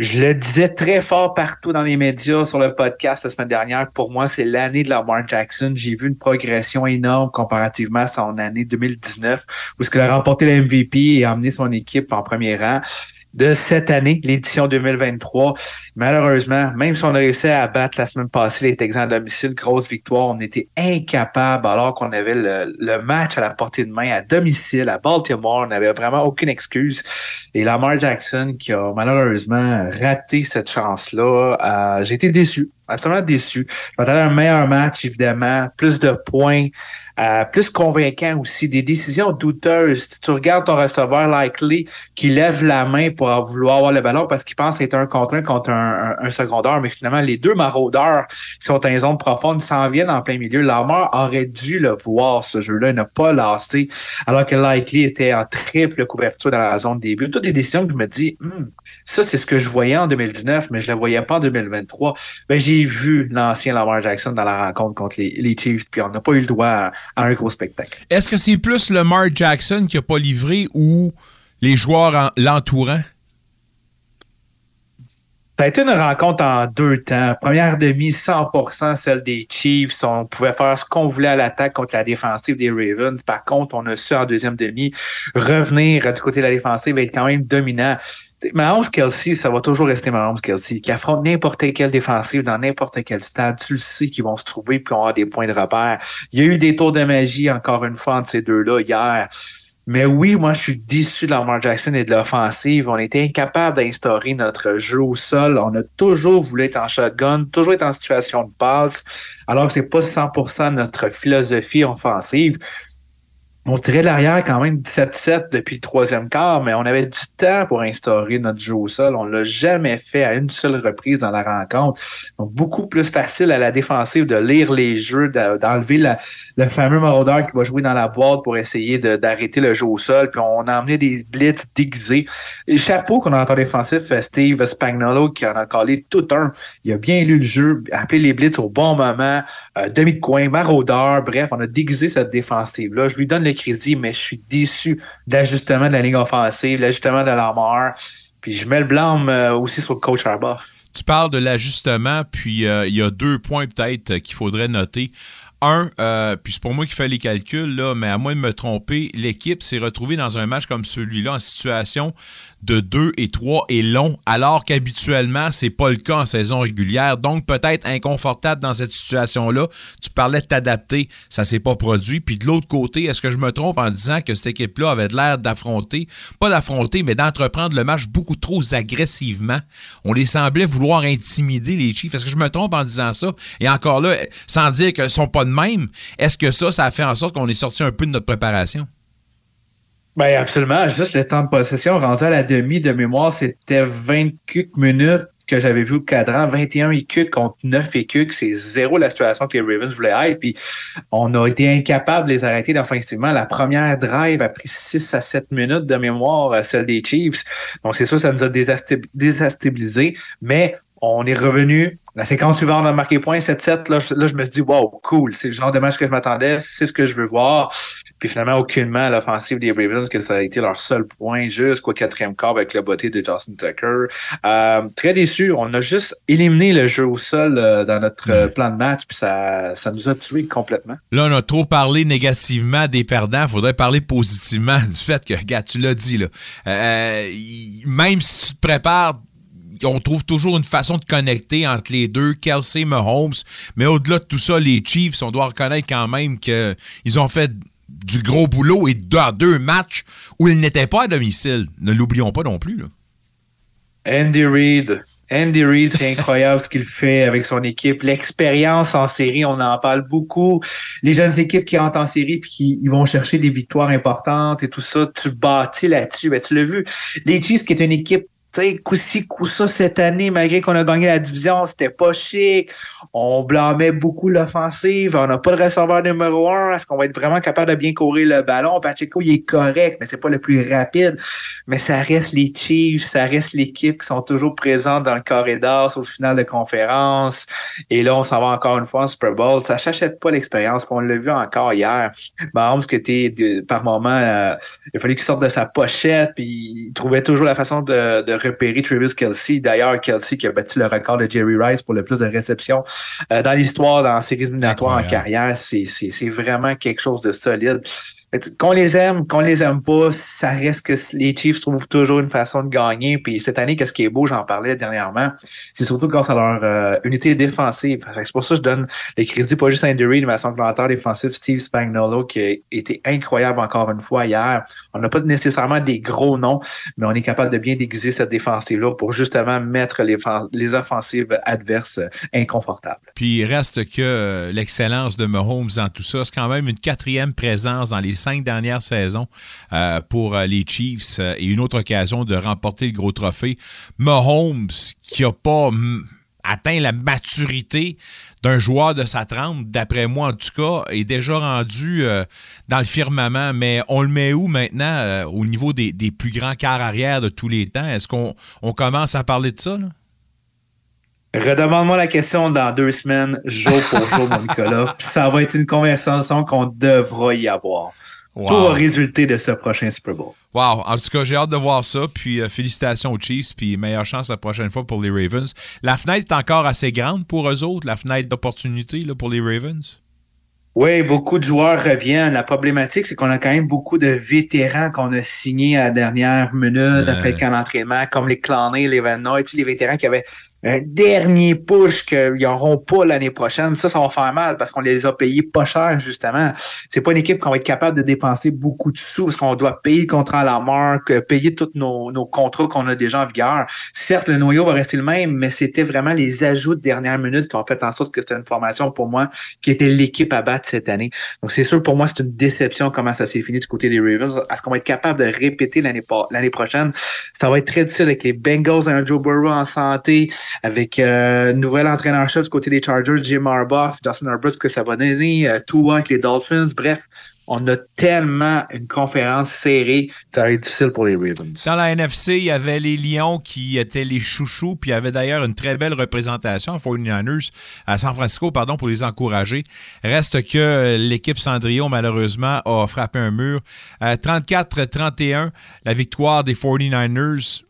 Je le disais très fort partout dans les médias, sur le podcast la semaine dernière. Pour moi, c'est l'année de Lamar Jackson. J'ai vu une progression énorme comparativement à son année 2019, où ce qu'il a remporté le MVP et a emmené son équipe en premier rang de cette année, l'édition 2023. Malheureusement, même si on a réussi à battre la semaine passée les Texans à domicile, grosse victoire, on était incapable alors qu'on avait le, match à la portée de main à domicile à Baltimore. On n'avait vraiment aucune excuse. Et Lamar Jackson qui a malheureusement raté cette chance-là, euh, j'ai été déçu absolument déçu. Je m'attendais à un meilleur match, évidemment, plus de points, euh, plus convaincant aussi, des décisions douteuses. Tu regardes ton receveur likely qui lève la main pour vouloir avoir le ballon parce qu'il pense être un contre un contre un, un, secondaire, mais finalement, les deux maraudeurs qui sont dans les zones profondes s'en viennent en plein milieu. Lamar aurait dû le voir, ce jeu-là, ne pas lassé, alors que likely était en triple couverture dans la zone début. Toutes des décisions que je me dis, hmm, ça, c'est ce que je voyais en 2019, mais je ne le voyais pas en 2023. Ben, j'ai vu l'ancien Lamar Jackson dans la rencontre contre les, Chiefs, puis on n'a pas eu le droit à, un gros spectacle. Est-ce que c'est plus Lamar Jackson qui n'a pas livré ou les joueurs l'entourant? Ça a été une rencontre en deux temps. Première demi, 100% celle des Chiefs. On pouvait faire ce qu'on voulait à l'attaque contre la défensive des Ravens. Par contre, on a su en deuxième demi revenir du côté de la défensive et être quand même dominant. Mahomes Kelsey, ça va toujours rester Mahomes Kelsey, qui affronte n'importe quelle défensive dans n'importe quel stade. Tu le sais qu'ils vont se trouver puis on des points de repère. Il y a eu des tours de magie, encore une fois, entre ces deux-là hier. Mais oui, moi, je suis déçu de Lamar Jackson et de l'offensive. On était incapable d'instaurer notre jeu au sol. On a toujours voulu être en shotgun, toujours être en situation de passe, alors que c'est pas 100% notre philosophie offensive on tirait l'arrière quand même 17-7 depuis le troisième quart, mais on avait du temps pour instaurer notre jeu au sol. On l'a jamais fait à une seule reprise dans la rencontre. Donc, beaucoup plus facile à la défensive de lire les jeux, d'enlever le fameux maraudeur qui va jouer dans la boîte pour essayer d'arrêter le jeu au sol. Puis on a emmené des blitz déguisés. Les chapeaux qu'on a entendu défensif, Steve Spagnolo, qui en a collé tout un. Il a bien lu le jeu, appelé les blitz au bon moment, euh, demi de coin, maraudeur. Bref, on a déguisé cette défensive-là. Je lui donne les crédit, mais je suis déçu de l'ajustement de la ligne offensive, l'ajustement de la mort. Puis je mets le blâme euh, aussi sur le coach Arboff. Tu parles de l'ajustement, puis euh, il y a deux points peut-être qu'il faudrait noter. Un, euh, puis c'est pour moi qui fais les calculs, là, mais à moins de me tromper, l'équipe s'est retrouvée dans un match comme celui-là en situation de 2 et 3 et long, alors qu'habituellement, c'est pas le cas en saison régulière. Donc, peut-être inconfortable dans cette situation-là. Tu parlais de t'adapter, ça s'est pas produit. Puis de l'autre côté, est-ce que je me trompe en disant que cette équipe-là avait l'air d'affronter, pas d'affronter, mais d'entreprendre le match beaucoup trop agressivement? On les semblait vouloir intimider les Chiefs. Est-ce que je me trompe en disant ça? Et encore là, sans dire qu'ils sont pas de même, est-ce que ça, ça a fait en sorte qu'on est sorti un peu de notre préparation? Ben absolument. Juste le temps de possession rendu à la demi de mémoire, c'était 20 minutes que j'avais vu au cadran, 21 écucs contre 9 écucs, c'est zéro la situation que les Ravens voulaient être. Puis on a été incapable de les arrêter d'offensivement. La première drive a pris 6 à 7 minutes de mémoire, celle des Chiefs. Donc c'est sûr, ça nous a désastabilisés. Mais on est revenu. La séquence suivante, on a marqué point 7-7. Là, là, je me suis dit, wow, cool. C'est le genre de match que je m'attendais. C'est ce que je veux voir. Puis finalement, aucunement l'offensive des Ravens, que ça a été leur seul point jusqu'au quatrième quart avec la beauté de Justin Tucker. Euh, très déçu. On a juste éliminé le jeu au sol euh, dans notre euh, plan de match, puis ça, ça nous a tués complètement. Là, on a trop parlé négativement des perdants. Faudrait parler positivement du fait que, gars, tu l'as dit, là. même si tu te prépares on trouve toujours une façon de connecter entre les deux, Kelsey, Mahomes. Mais au-delà de tout ça, les Chiefs, on doit reconnaître quand même qu'ils ont fait du gros boulot et dans deux matchs où ils n'étaient pas à domicile. Ne l'oublions pas non plus. Andy Reid. Andy Reid, c'est incroyable ce qu'il fait avec son équipe. L'expérience en série, on en parle beaucoup. Les jeunes équipes qui rentrent en série puis qui vont chercher des victoires importantes et tout ça, tu bâtis là-dessus. Ben, tu l'as vu. Les Chiefs, qui est une équipe sais, coup-ci, coup-ça cette année, malgré qu'on a gagné la division, c'était pas chic. On blâmait beaucoup l'offensive. On n'a pas de receveur numéro un. Est-ce qu'on va être vraiment capable de bien courir le ballon? Pacheco, il est correct, mais c'est pas le plus rapide. Mais ça reste les Chiefs, ça reste l'équipe qui sont toujours présentes dans le corridor sur le final de conférence. Et là, on s'en va encore une fois en Super Bowl. Ça s'achète pas l'expérience. On l'a vu encore hier. Mahomes, que t'es, par moment, euh, il fallait qu'il sorte de sa pochette, puis il trouvait toujours la façon de, de repérer Travis Kelsey. D'ailleurs, Kelsey qui a battu le record de Jerry Rice pour le plus de réceptions euh, dans l'histoire, dans la série éliminatoires en carrière. C'est vraiment quelque chose de solide. Qu'on les aime, qu'on les aime pas, ça reste que les Chiefs trouvent toujours une façon de gagner. Puis cette année, qu'est-ce qui est beau, j'en parlais dernièrement, c'est surtout grâce à leur euh, unité défensive. C'est pour ça que je donne les crédits pas juste à Andy Reid, mais à son commentateur défensif Steve Spagnolo, qui a été incroyable encore une fois hier. On n'a pas nécessairement des gros noms, mais on est capable de bien déguiser cette défensive-là pour justement mettre les, les offensives adverses inconfortables. Puis il reste que euh, l'excellence de Mahomes dans tout ça, c'est quand même une quatrième présence dans les cinq dernières saisons euh, pour euh, les Chiefs euh, et une autre occasion de remporter le gros trophée. Mahomes, qui n'a pas atteint la maturité d'un joueur de sa trempe, d'après moi en tout cas, est déjà rendu dans le firmament. Mais on le met où maintenant au niveau des, plus grands quarts arrière de tous les temps? Est-ce qu'on on commence à parler de ça? Redemande-moi la question dans deux semaines, jour pour jour, mon Nicolas. ça va être une conversation qu'on devra y avoir. Tout va résulter de ce prochain Super Bowl. Wow. En tout cas, j'ai hâte de voir ça. Puis euh, félicitations aux Chiefs. Puis meilleure chance la prochaine fois pour les Ravens. La fenêtre est encore assez grande pour eux autres, la fenêtre d'opportunité pour les Ravens? Oui, beaucoup de joueurs reviennent. La problématique, c'est qu'on a quand même beaucoup de vétérans qu'on a signés à la dernière minute après le camp d'entraînement, comme les Clowny, les Van Noy, les vétérans qui avaient un dernier push qu'ils n'auront pas l'année prochaine. Ça, ça va faire mal parce qu'on les a payés pas cher, justement. C'est pas une équipe qu'on va être capable de dépenser beaucoup de sous parce qu'on doit payer le contrat à la marque, payer tous nos, nos contrats qu'on a déjà en vigueur. Certes, le noyau va rester le même, mais c'était vraiment les ajouts de dernière minute qui ont fait en sorte que c'était une formation pour moi qui était l'équipe à battre cette année. Donc, c'est sûr, pour moi, c'est une déception comment ça s'est fini du côté des Ravens. Est-ce qu'on va être capable de répéter l'année l'année prochaine? Ça va être très difficile avec les Bengals et un Joe Burrow en santé avec euh, nouvel entraîneur-chef du côté des Chargers, Jim Harbaugh, Justin Herbert, ce que ça va donner, euh, Tua avec les Dolphins. Bref, on a tellement une conférence serrée, ça va être difficile pour les Ravens. Dans la NFC, il y avait les Lions qui étaient les chouchous, puis il y avait d'ailleurs une très belle représentation à 49ers, à San Francisco, pardon, pour les encourager. Reste que l'équipe Cendrillon, malheureusement, a frappé un mur. 34-31, euh, la victoire des 49ers.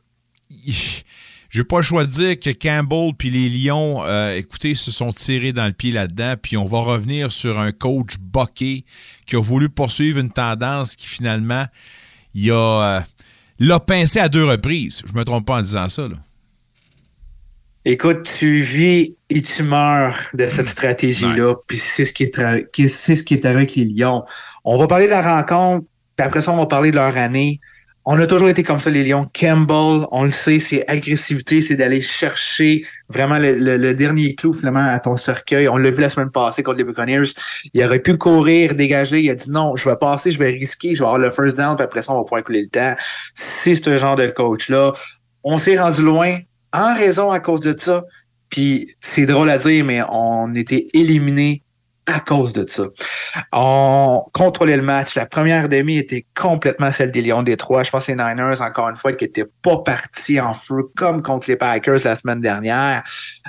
J'ai pas le choix de dire que Campbell puis les Lions, euh, écoutez, se sont tirés dans le pied là-dedans. Puis on va revenir sur un coach Bucky qui a voulu poursuivre une tendance qui finalement, il a, euh, l'a pincé à deux reprises. Je me trompe pas en disant ça. Là. Écoute, tu vis et tu meurs de cette stratégie-là. Puis c'est ce qui est, c'est ce qui est avec les Lions. On va parler de la rencontre, puis après ça, on va parler de leur année On a toujours été comme ça, les Lions. Campbell, on le sait, c'est agressivité, c'est d'aller chercher vraiment le, le- dernier clou finalement à ton cercueil. On l'a vu la semaine passée contre les Buccaneers. Il aurait pu courir, dégager. Il a dit non, je vais passer, je vais risquer, je vais avoir le first down, puis après ça, on va pouvoir couler le temps. C'est ce genre de coach-là. On s'est rendu loin en raison à cause de ça. Puis c'est drôle à dire, mais on était éliminé à cause de ça. On contrôlait le match. La première demi était complètement celle des Lions des Trois. Je pense que les Niners, encore une fois, qui n'étaient pas partis en feu comme contre les Packers la semaine dernière.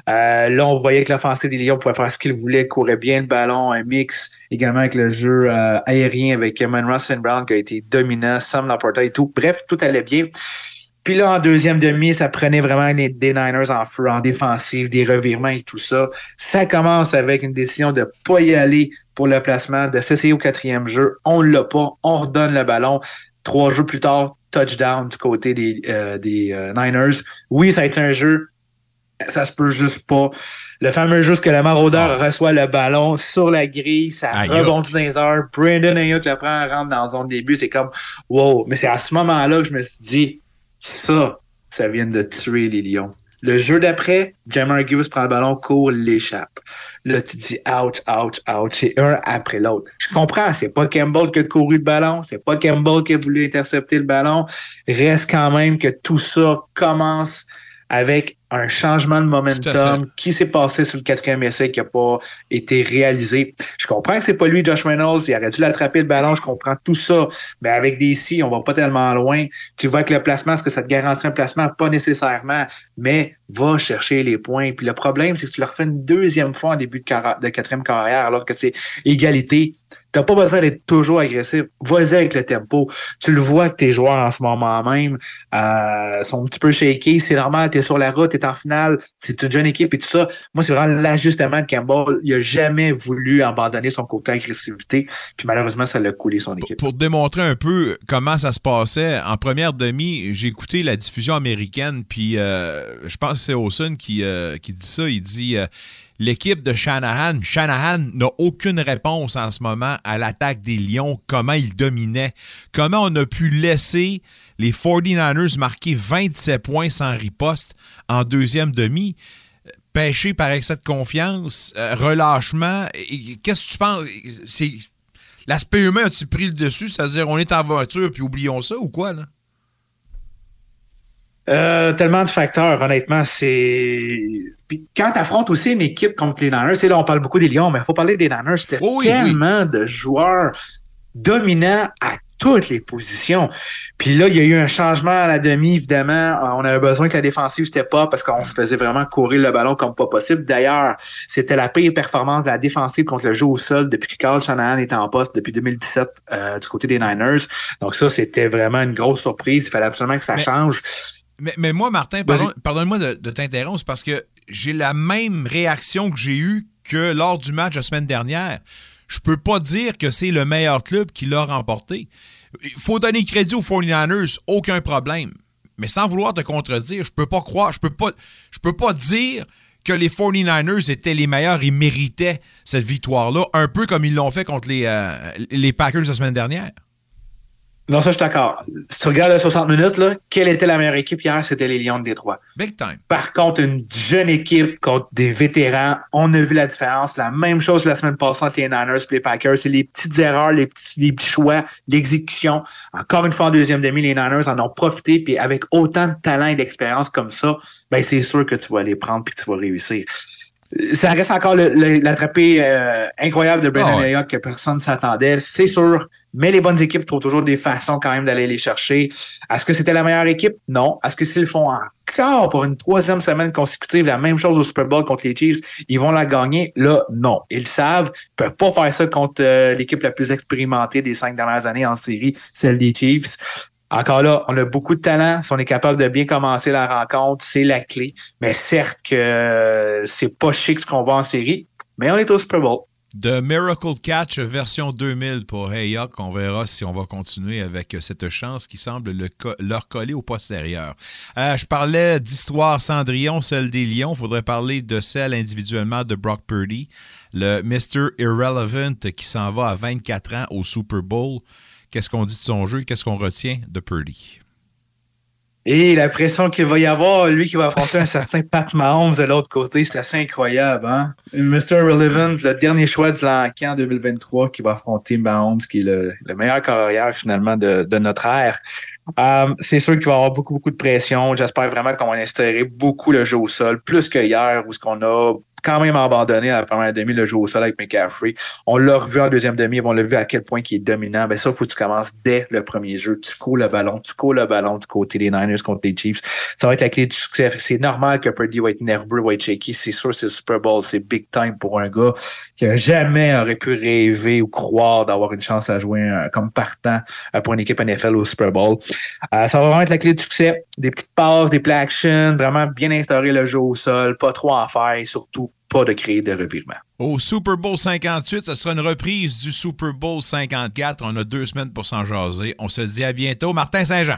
Euh, là, on voyait que l'offensive des Lions pouvait faire ce qu'il voulait, courait bien le ballon, un mix également avec le jeu euh, aérien avec Eamon Russell Brown qui a été dominant, Sam Laporta et tout. Bref, tout allait bien. Puis là, en deuxième demi, ça prenait vraiment les, des Niners en feu, en défensive, des revirements et tout ça. Ça commence avec une décision de pas y aller pour le placement, de s'essayer au quatrième jeu. On l'a pas, on redonne le ballon. Trois jeux plus tard, touchdown du côté des, euh, des euh, Niners. Oui, ça a été un jeu, ça se peut juste pas. Le fameux jeu que le maraudeur reçoit le ballon sur la grille, ça Ayuk. rebondit dans les airs. Brandon Ayuk le prend, rentre dans la zone début. C'est comme, wow. Mais c'est à ce moment-là que je me suis dit, ça, ça vient de tuer les Lions. Le jeu d'après, Jamar Gibbs prend le ballon, court, l'échappe. Là, tu dis ouch, ouch, ouch. C'est un après l'autre. Je comprends, c'est pas Campbell qui a couru le ballon, c'est pas Campbell qui a voulu intercepter le ballon. Reste quand même que tout ça commence avec un changement de momentum qui s'est passé sur le quatrième essai qui n'a pas été réalisé. Je comprends que c'est pas lui, Josh Reynolds, il aurait dû l'attraper le ballon, je comprends tout ça, mais avec des si, on va pas tellement loin. Tu vois que le placement, est-ce que ça te garantit un placement? Pas nécessairement, mais va chercher les points. Puis le problème, c'est que tu le refais une deuxième fois en début de, quatrième carrière, alors que c'est égalité. T'as pas besoin d'être toujours agressif. Vas-y avec le tempo. Tu le vois que tes joueurs en ce moment même euh, sont un petit peu shakés. C'est normal, t'es sur la route, t'es en finale, c'est une jeune équipe et tout ça. Moi, c'est vraiment l'ajustement de Campbell. Il a jamais voulu abandonner son côté agressivité. Puis malheureusement, ça l'a coulé son équipe. Pour démontrer un peu comment ça se passait, en première demi, j'ai écouté la diffusion américaine, puis euh, je pense c'est euh, qui dit ça. Il dit euh, l'équipe de Shanahan, Shanahan n'a aucune réponse en ce moment à l'attaque des Lions, comment ils dominaient, comment on a pu laisser les 49ers marquer 27 points sans riposte en deuxième demi? Pêché par excès de confiance, euh, relâchement. Qu'est-ce que tu penses? L'aspect humain a-t-il pris le dessus? C'est-à-dire, on est en voiture puis oublions ça ou quoi, là? Euh, tellement de facteurs, honnêtement, c'est. Puis quand tu affrontes aussi une équipe contre les Niners, c'est là, on parle beaucoup des Lions, mais il faut parler des Niners. C'était oui, tellement de joueurs dominants à toutes les positions. Puis là, il y a eu un changement à la demi, évidemment. Euh, On avait besoin que la défensive c'était pas parce qu'on se faisait vraiment courir le ballon comme pas possible. D'ailleurs, c'était la pire performance de la défensive contre le jeu au sol depuis que Carl Shanahan était en poste depuis 2017 euh, du côté des Niners. Donc ça, c'était vraiment une grosse surprise. Il fallait absolument que ça Mais- change. Mais, mais moi, Martin, pardon- pardonne-moi de, de t'interrompre, parce que j'ai la même réaction que j'ai eue que lors du match la semaine dernière. Je peux pas dire que c'est le meilleur club qui l'a remporté. Il faut donner crédit aux 49ers, aucun problème. Mais sans vouloir te contredire, je peux pas croire, je peux pas, je peux pas dire que les 49ers étaient les meilleurs et méritaient cette victoire-là, un peu comme ils l'ont fait contre les, euh, les Packers la semaine dernière. Non, ça, je suis d'accord. Si tu regardes les 60 minutes, là, quelle était la meilleure équipe hier? C'était les Lions de Détroit. Big time. Par contre, une jeune équipe contre des vétérans, on a vu la différence. La même chose la semaine passée entre les Niners et les Packers. C'est les petites erreurs, les petits, les petits choix, l'exécution. Encore une fois, en deuxième demi, les Niners en ont profité. Puis avec autant de talent et d'expérience comme ça, ben c'est sûr que tu vas les prendre et que tu vas réussir. Ça reste encore l'attrapé euh, incroyable de Brandon ouais. Ayuk que personne ne s'attendait, c'est sûr. Mais les bonnes équipes trouvent toujours des façons quand même d'aller les chercher. Est-ce que c'était la meilleure équipe? Non. Est-ce que s'ils font encore pour une troisième semaine consécutive la même chose au Super Bowl contre les Chiefs, ils vont la gagner? Là, non. Ils savent. Ils peuvent pas faire ça contre euh, l'équipe la plus expérimentée des cinq dernières années en série, celle des Chiefs. Encore là, on a beaucoup de talent. Si on est capable de bien commencer la rencontre, c'est la clé. Mais certes que euh, c'est pas chic ce qu'on voit en série, mais on est au Super Bowl. The Miracle Catch version 2000 pour Hayok. On verra si on va continuer avec cette chance qui semble leur coller au postérieur. Euh, je parlais d'histoire Cendrillon, celle des Lions. faudrait parler de celle individuellement de Brock Purdy, le Mr. Irrelevant qui s'en va à 24 ans au Super Bowl. Qu'est-ce qu'on dit de son jeu? Qu'est-ce qu'on retient de Purdy? Et la pression qu'il va y avoir, lui qui va affronter un certain Pat Mahomes de l'autre côté, c'est assez incroyable. Hein? Mr. Relevant, le dernier choix de l'encan 2023 qui va affronter Mahomes, qui est le, meilleur carrière finalement de, notre ère. Euh, c'est sûr qu'il va y avoir beaucoup, beaucoup de pression. J'espère vraiment qu'on va instaurer beaucoup le jeu au sol, plus que hier, où ce qu'on a quand même abandonné à la première demi le jeu au sol avec McCaffrey. On l'a revu en deuxième demi, on l'a vu à quel point il est dominant. Ben ça, faut que tu commences dès le premier jeu. Tu cours le ballon, tu cours le ballon du côté des Niners contre les Chiefs. Ça va être la clé du succès. C'est normal que Purdy va être nerveux, va être shaky. C'est sûr, c'est Super Bowl, c'est big time pour un gars qui jamais aurait pu rêver ou croire d'avoir une chance à jouer comme partant euh, pour une équipe NFL au Super Bowl. Euh, ça va vraiment être la clé du succès. Des petites passes, des play action, vraiment bien instaurer le jeu au sol, pas trop en faire et surtout pas de créer de revirement. Au Super Bowl 58, ce sera une reprise du Super Bowl 54. On a deux semaines pour s'en jaser. On se dit à bientôt. Martin Saint-Jean.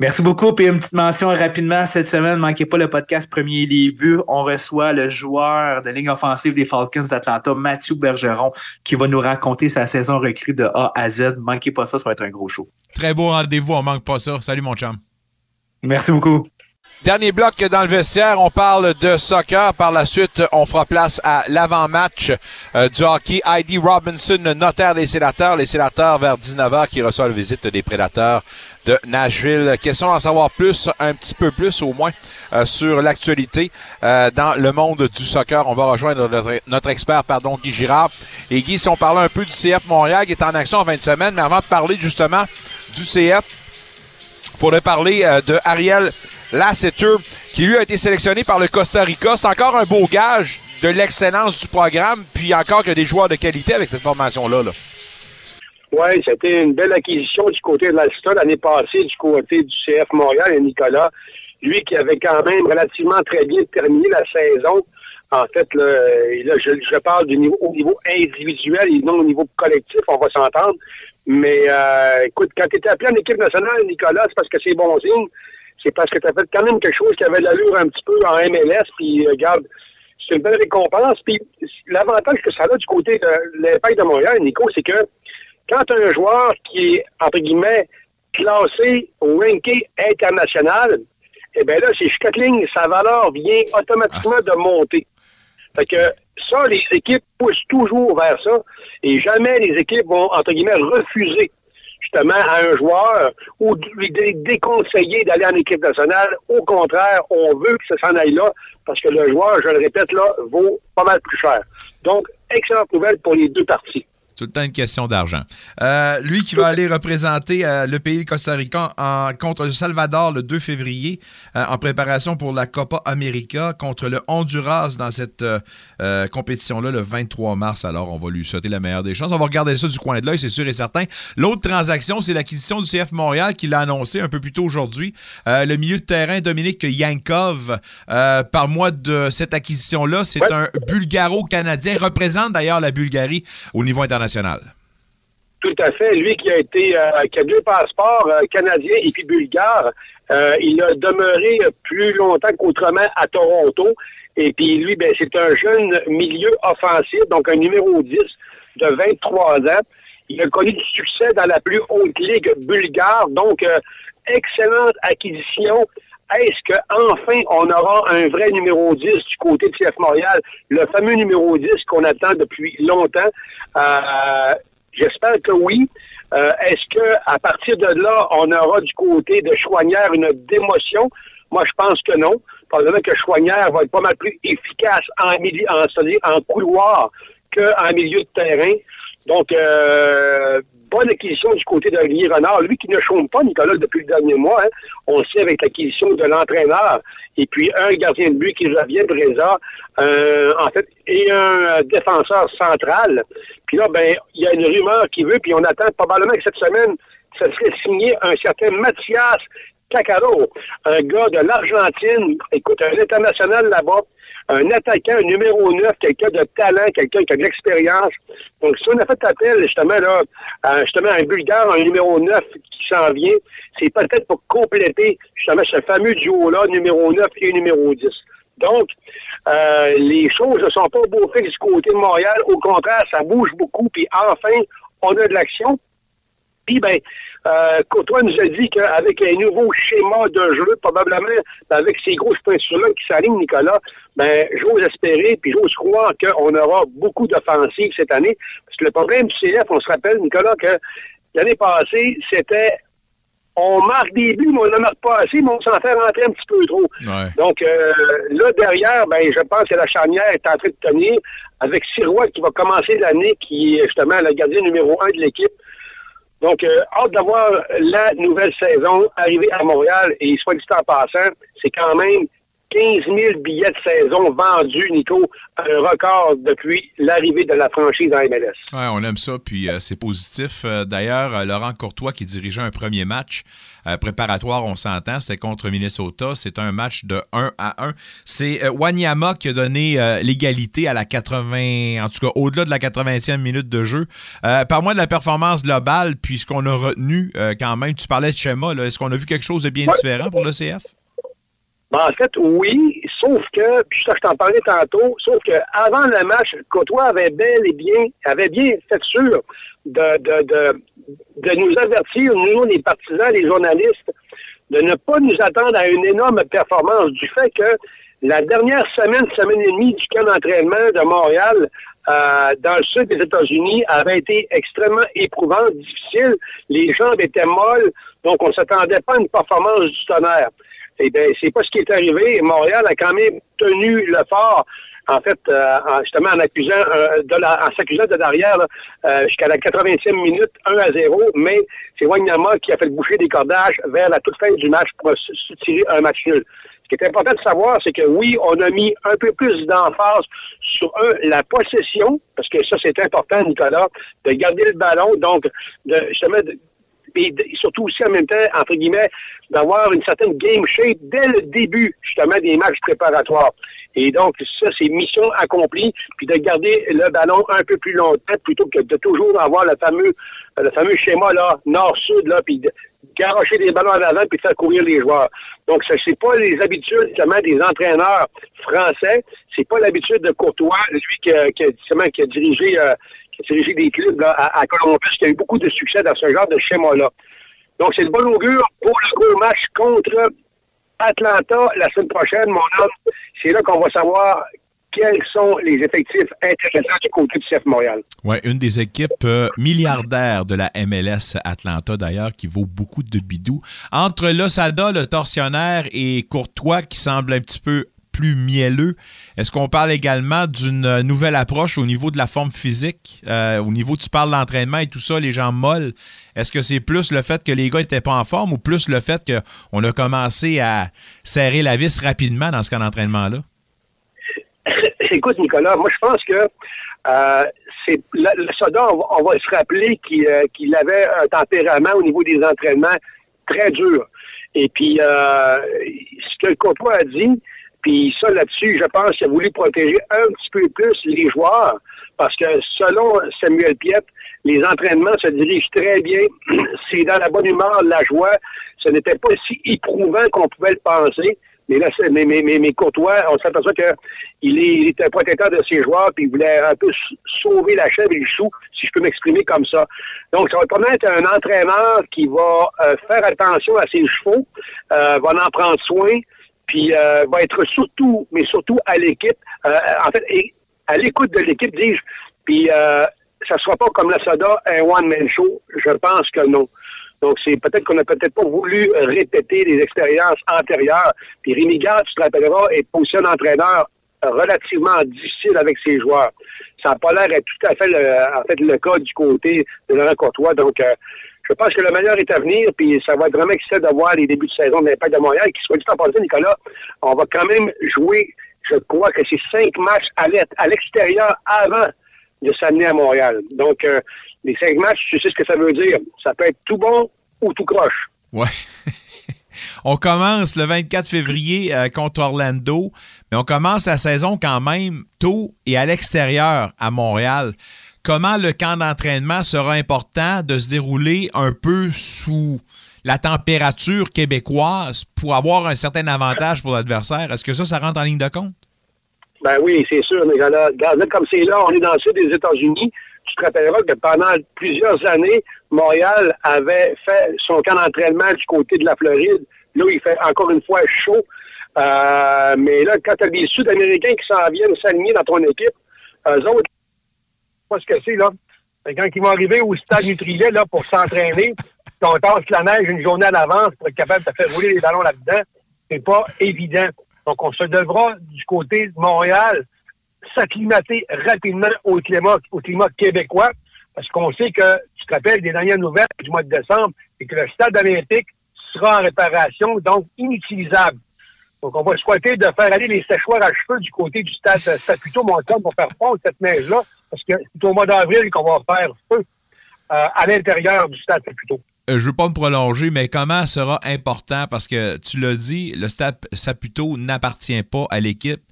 Merci beaucoup. Puis une petite mention rapidement cette semaine, ne manquez pas le podcast Premier Début. On reçoit le joueur de ligne offensive des Falcons d'Atlanta, Mathieu Bergeron, qui va nous raconter sa saison recrue de A à Z. Ne manquez pas ça, ça va être un gros show. Très beau rendez-vous, on manque pas ça. Salut mon chum. Merci beaucoup. Dernier bloc dans le vestiaire, on parle de soccer. Par la suite, on fera place à l'avant-match euh, du hockey. Heidi Robinson, notaire des sénateurs. Les sénateurs vers 19h qui reçoivent visite des prédateurs de Nashville. Question d'en savoir plus, un petit peu plus au moins, euh, sur l'actualité euh, dans le monde du soccer. On va rejoindre notre, expert, pardon, Guy Girard. Et Guy, si on parlait un peu du CF Montréal qui est en action en 20 semaines, mais avant de parler justement du CF, il faudrait parler de Ariel Lasseter, qui lui a été sélectionné par le Costa Rica. C'est encore un beau gage de l'excellence du programme, puis encore que des joueurs de qualité avec cette formation-là. Là. Oui, c'était une belle acquisition du côté de Lasseter l'année passée, du côté du CF Montréal et Nicolas. Lui qui avait quand même relativement très bien terminé la saison. En fait, là, je, parle niveau, au niveau individuel et non au niveau collectif, on va s'entendre. Mais euh, écoute, quand tu étais appelé en équipe nationale, Nicolas, c'est parce que c'est bon signe c'est parce que tu as fait quand même quelque chose qui avait l'allure un petit peu en MLS, puis euh, regarde, c'est une belle récompense. Puis l'avantage que ça a du côté de l'impact de Montréal, Nico, c'est que quand tu as un joueur qui est, entre guillemets, classé au ranké international, eh bien là, c'est Scottling, sa valeur vient automatiquement de monter. Fait que ça, les équipes poussent toujours vers ça et jamais les équipes vont, entre guillemets, refuser justement à un joueur ou lui déconseiller d'aller en équipe nationale. Au contraire, on veut que ça s'en aille là parce que le joueur, je le répète là, vaut pas mal plus cher. Donc, excellente nouvelle pour les deux parties tout le temps une question d'argent. Euh, lui qui va aller représenter euh, le pays Costa Rica en, contre le Salvador le 2 février euh, en préparation pour la Copa América contre le Honduras dans cette compétition-là le 23 mars. Alors, on va lui souhaiter la meilleure des chances. On va regarder ça du coin de l'œil, c'est sûr et certain. L'autre transaction, c'est l'acquisition du CF Montréal qui l'a annoncé un peu plus tôt aujourd'hui. le milieu de terrain, Dominique Yankov, par mois de cette acquisition-là, c'est un Bulgaro-Canadien, représente d'ailleurs la Bulgarie au niveau international. Tout à fait. Lui qui a été euh, qui a deux passeports euh, canadiens et puis bulgares, euh, il a demeuré plus longtemps qu'autrement à Toronto. Et puis lui, ben, c'est un jeune milieu offensif, donc un numéro 10 de 23 ans. Il a connu du succès dans la plus haute ligue bulgare, donc excellente acquisition. Est-ce qu'enfin on aura un vrai numéro 10 du côté de CF Montréal, le fameux numéro 10 qu'on attend depuis longtemps? Euh, j'espère que oui. Euh, est-ce qu'à partir de là, on aura du côté de Chouanière une démotion? Moi, je pense que non. Probablement que Chouanière va être pas mal plus efficace en, en, en couloir qu'en milieu de terrain. Donc, euh, bonne acquisition du côté de Guy Renard. Lui qui ne chôme pas, Nicolas, depuis le dernier mois. Hein. On sait avec l'acquisition de l'entraîneur et puis un gardien de but qui bien Breza, euh, en fait, et un défenseur central. Puis là, ben, il y a une rumeur qui veut, puis on attend probablement que cette semaine, ça serait signé un certain Mathias Cacaro, un gars de l'Argentine, écoute, un international là-bas, un attaquant, un numéro 9, quelqu'un de talent, quelqu'un qui a de l'expérience. Donc, si on a fait appel, justement, là, à, justement, un Bulgare, un numéro 9 qui s'en vient, c'est peut-être pour compléter, justement, ce fameux duo-là, numéro 9 et numéro 10. Donc, euh, les choses ne sont pas beau fait du côté de Montréal. Au contraire, ça bouge beaucoup. Puis enfin, on a de l'action. Puis, ben, euh, nous a dit qu'avec un nouveau schéma de jeu, probablement avec ces grosses peintures-là qui s'alignent, Nicolas, ben, j'ose espérer, puis j'ose croire qu'on aura beaucoup d'offensives cette année. Parce que le problème du CF, on se rappelle, Nicolas, que l'année passée, c'était on marque des buts, mais on ne marque pas assez, mais on s'en fait rentrer un petit peu trop. Donc euh, là, derrière, ben, je pense que la charnière est en train de tenir avec Sirois qui va commencer l'année, qui est justement le gardien numéro un de l'équipe. Donc, euh, hâte d'avoir la nouvelle saison arriver à Montréal. Et soit dit en passant, c'est quand même 15 000 billets de saison vendus, Nico, un record depuis l'arrivée de la franchise en MLS. Oui, on aime ça, puis euh, c'est positif. Euh, d'ailleurs, euh, Laurent Courtois, qui dirigeait un premier match préparatoire, on s'entend, c'était contre Minnesota. C'est un match de 1 à 1. C'est Wanyama qui a donné l'égalité à la 80, en tout cas au-delà de la 80e minute de jeu. Parle-moi de la performance globale, puis ce qu'on a retenu quand même. Tu parlais de schéma, est-ce qu'on a vu quelque chose de bien différent pour le CF? Ben, en fait, oui, sauf que, puis ça, je t'en parlais tantôt, sauf que avant le match, Cotois avait bel et bien, avait bien fait sûr de, de, de, de nous avertir, nous, les partisans, les journalistes, de ne pas nous attendre à une énorme performance du fait que la dernière semaine, semaine et demie du camp d'entraînement de Montréal, euh, dans le sud des États-Unis, avait été extrêmement éprouvante, difficile. Les jambes étaient molles, donc on ne s'attendait pas à une performance du tonnerre. Eh bien, c'est pas ce qui est arrivé. Montréal a quand même tenu le fort en fait, euh, justement en accusant euh, de la, en s'accusant de derrière euh, jusqu'à la 80e minute, 1 à 0, mais c'est Wanyama qui a fait boucher des cordages vers la toute fin du match pour tirer un match nul. Ce qui est important de savoir, c'est que oui, on a mis un peu plus d'emphase sur un, la possession, parce que ça, c'est important, Nicolas, de garder le ballon, donc de, justement et surtout aussi en même temps, entre guillemets, d'avoir une certaine game shape dès le début, justement, des matchs préparatoires. Et donc, ça, c'est mission accomplie, puis de garder le ballon un peu plus longtemps plutôt que de toujours avoir le fameux, schéma, là, nord-sud, là, puis de garocher des ballons en avant puis de faire courir les joueurs. Donc, ce n'est pas les habitudes, justement, des entraîneurs français. C'est pas l'habitude de Courtois, lui qui, a, qui a dirigé euh, dirigé des clubs à, Columbus qui a eu beaucoup de succès dans ce genre de schéma-là. Donc, c'est le bon augure pour le gros match contre Atlanta la semaine prochaine, mon homme. C'est là qu'on va savoir quels sont les effectifs intéressants du côté du CF Montréal. Oui, une des équipes euh, milliardaires de la MLS Atlanta, d'ailleurs, qui vaut beaucoup de bidou. Entre Losada, le torsionnaire, et Courtois, qui semble un petit peu plus mielleux. Est-ce qu'on parle également d'une nouvelle approche au niveau de la forme physique, euh, au niveau, tu parles d'entraînement et tout ça, les gens molles? Est-ce que c'est plus le fait que les gars n'étaient pas en forme ou plus le fait qu'on a commencé à serrer la vis rapidement dans ce cas d'entraînement-là? Écoute, Nicolas, moi, je pense que euh, c'est le, Soda, on va, se rappeler euh, qu'il avait un tempérament au niveau des entraînements très dur. Et puis, ce que le copain a dit, puis ça, là-dessus, je pense qu'il a voulu protéger un petit peu plus les joueurs, parce que selon Samuel Piette, les entraînements se dirigent très bien. C'est dans la bonne humeur, la joie. Ce n'était pas si éprouvant qu'on pouvait le penser. Mais là, mais, mais, mais, mais Courtois, on s'aperçoit qu'il il était protecteur de ses joueurs, puis il voulait un peu sauver la chèvre et le chou, si je peux m'exprimer comme ça. Donc, ça va permettre un entraîneur qui va euh, faire attention à ses chevaux, euh, va en prendre soin, puis euh, va être surtout, mais surtout à l'équipe, euh, en fait, à l'écoute de l'équipe, dis-je. Puis euh, ça ne sera pas comme la Soda, un one-man show. Je pense que non. Donc, c'est peut-être qu'on n'a peut-être pas voulu répéter les expériences antérieures. Puis Rémi Gard, tu te rappelleras, est position d'entraîneur relativement difficile avec ses joueurs. Ça n'a pas l'air d'être tout à fait le, en fait, le cas du côté de Laurent Courtois. Donc, euh, je pense que le meilleur est à venir, puis ça va être vraiment excitant de voir les débuts de saison de l'Impact de Montréal, qui soit dit en passant, Nicolas, on va quand même jouer, je crois que c'est cinq matchs à l'extérieur avant de s'amener à Montréal. Donc, euh, les cinq matchs, tu sais ce que ça veut dire. Ça peut être tout bon ou tout croche. Ouais. on commence le 24 février euh, contre Orlando, mais on commence la saison quand même tôt et à l'extérieur à Montréal comment le camp d'entraînement sera important de se dérouler un peu sous la température québécoise pour avoir un certain avantage pour l'adversaire? Est-ce que ça, ça rentre en ligne de compte? Ben oui, c'est sûr. Mais regarde, comme c'est là, on est dans le sud des États-Unis. tu te rappelleras que pendant plusieurs années, Montréal avait fait son camp d'entraînement du côté de la Floride. Là, il fait encore une fois chaud. Euh, mais là, quand tu as des Sud-Américains qui s'en viennent s'aligner dans ton équipe, eux autres, pas ce que c'est, là. Quand ils vont arriver au stade Nutrilet, là, pour s'entraîner, on tasse la neige une journée à l'avance pour être capable de faire rouler les ballons là-dedans, c'est pas évident. Donc, on se devra, du côté de Montréal, s'acclimater rapidement au climat, au climat québécois, parce qu'on sait que, tu te rappelles des dernières nouvelles du mois de décembre, et que le stade olympique sera en réparation, donc inutilisable. Donc, on va souhaiter de faire aller les séchoirs à cheveux du côté du stade Saputo Montcalm pour faire fondre cette neige-là, parce que c'est au mois d'avril qu'on va faire feu euh, à l'intérieur du stade Saputo. Euh, je veux pas me prolonger, mais comment sera important? Parce que tu l'as dit, le stade Saputo n'appartient pas à l'équipe.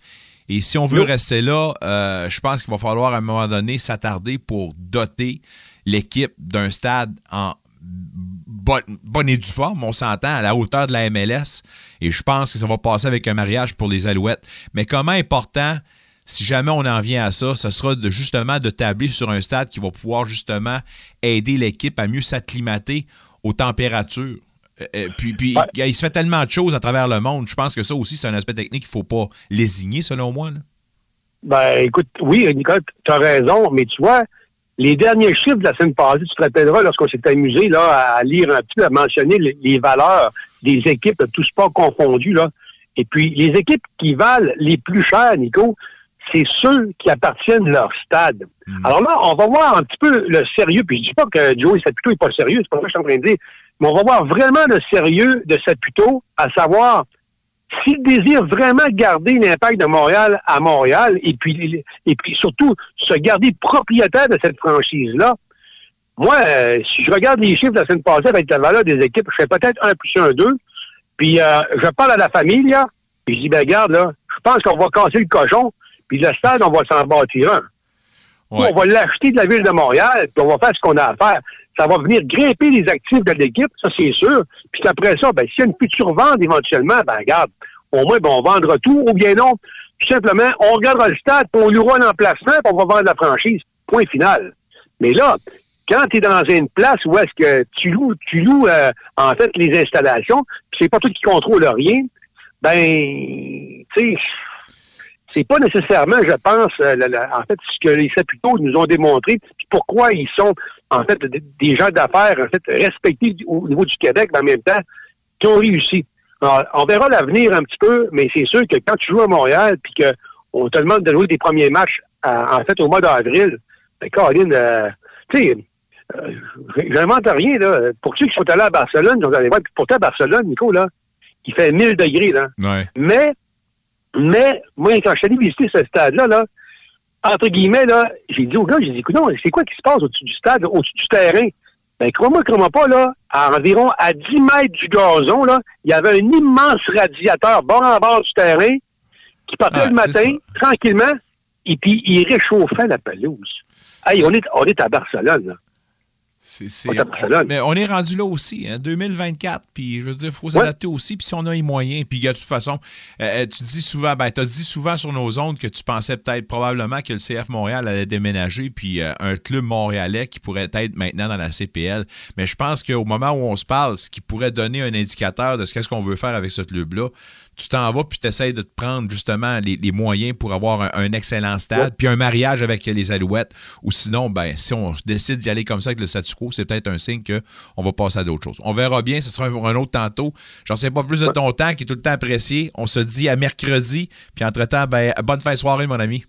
Et si on veut rester là, euh, je pense qu'il va falloir à un moment donné s'attarder pour doter l'équipe d'un stade en bonne, bonne et due forme, on s'entend, à la hauteur de la MLS. Et je pense que ça va passer avec un mariage pour les Alouettes. Mais comment important, si jamais on en vient à ça, ce sera de, justement de tabler sur un stade qui va pouvoir justement aider l'équipe à mieux s'acclimater aux températures. Euh, euh, puis, il se fait tellement de choses à travers le monde. Je pense que ça aussi, c'est un aspect technique qu'il ne faut pas lésigner, selon moi. là. Ben, écoute, oui, Nicole, tu as raison, mais tu vois, les derniers chiffres de la semaine passée, tu te rappelleras, lorsqu'on s'est amusé là, à lire un petit peu, à mentionner les, les valeurs des équipes, tous sports confondus, là. Et puis, les équipes qui valent les plus chers, Nico, c'est ceux qui appartiennent à leur stade. Alors là, on va voir un petit peu le sérieux, puis je dis pas que Joey Saputo est pas sérieux, c'est pas ça que je suis en train de dire, mais on va voir vraiment le sérieux de Saputo, à savoir s'il désire vraiment garder l'impact de Montréal à Montréal et puis, et puis surtout se garder propriétaire de cette franchise-là, moi, euh, si je regarde les chiffres de la semaine passée avec la valeur des équipes, je fais peut-être un plus un, deux. Puis euh, je parle à la famille, là, puis je dis, ben regarde, là, je pense qu'on va casser le cochon, puis le stade, on va s'en bâtir un. On va l'acheter de la ville de Montréal, puis on va faire ce qu'on a à faire. Ça va venir grimper les actifs de l'équipe, ça c'est sûr. Puis après ça, ben, s'il y a une future vente éventuellement, ben regarde, au moins, ben, on vendra tout, ou bien non, tout simplement, on regardera le stade, puis on louera un emplacement, puis on va vendre la franchise. Point final. Mais là, quand tu es dans une place où est-ce que tu loues, tu loues euh, en fait les installations, puis c'est pas toi qui contrôle rien, ben, tu sais, c'est pas nécessairement, je pense, euh, la- la- en fait, ce que les Saputo nous ont démontré, puis pourquoi ils sont, en fait, des- des gens d'affaires, en fait, respectés au niveau du Québec, mais en même temps, qui ont réussi. Alors, on verra l'avenir un petit peu, mais c'est sûr que quand tu joues à Montréal, puis qu'on te demande de jouer des premiers matchs, à- en fait, au mois d'avril, ben, Caroline, euh, tu sais, euh, j'invente rien, là. Pour ceux qui sont allés à Barcelone, ils sont allés voir, pourtant, Barcelone, Nico, là, il fait 1000 degrés, là. Ouais. Mais, mais, moi, quand je suis allé visiter ce stade-là, là, entre guillemets, là, j'ai dit au gars, j'ai dit, non, c'est quoi qui se passe au-dessus du stade, au-dessus du terrain? Ben, crois-moi, crois-moi pas, là, à environ à 10 mètres du gazon, là, il y avait un immense radiateur bord en bord du terrain qui partait le matin, tranquillement, et puis il réchauffait la pelouse. Hey, on est, on est à Barcelone, là. On est mais on est rendu là aussi, hein, 2024. Puis je veux dire, il faut s'adapter aussi. Puis si on a les moyens, puis de toute façon, euh, euh, tu dis souvent, ben, tu as dit souvent sur nos ondes que tu pensais peut-être probablement que le CF Montréal allait déménager, puis euh, un club montréalais qui pourrait être maintenant dans la CPL. Mais je pense qu'au moment où on se parle, ce qui pourrait donner un indicateur de ce qu'est-ce qu'on veut faire avec ce club-là, tu t'en vas puis tu essaies de te prendre justement les, les moyens pour avoir un, un excellent stade, puis un mariage avec les Alouettes. Ou sinon, ben, si on décide d'y aller comme ça avec le statu quo, c'est peut-être un signe qu'on va passer à d'autres choses. On verra bien, ce sera un, un autre tantôt. J'en sais pas plus de ton temps qui est tout le temps apprécié. On se dit à mercredi, puis entre-temps, ben, bonne fin de soirée, mon ami.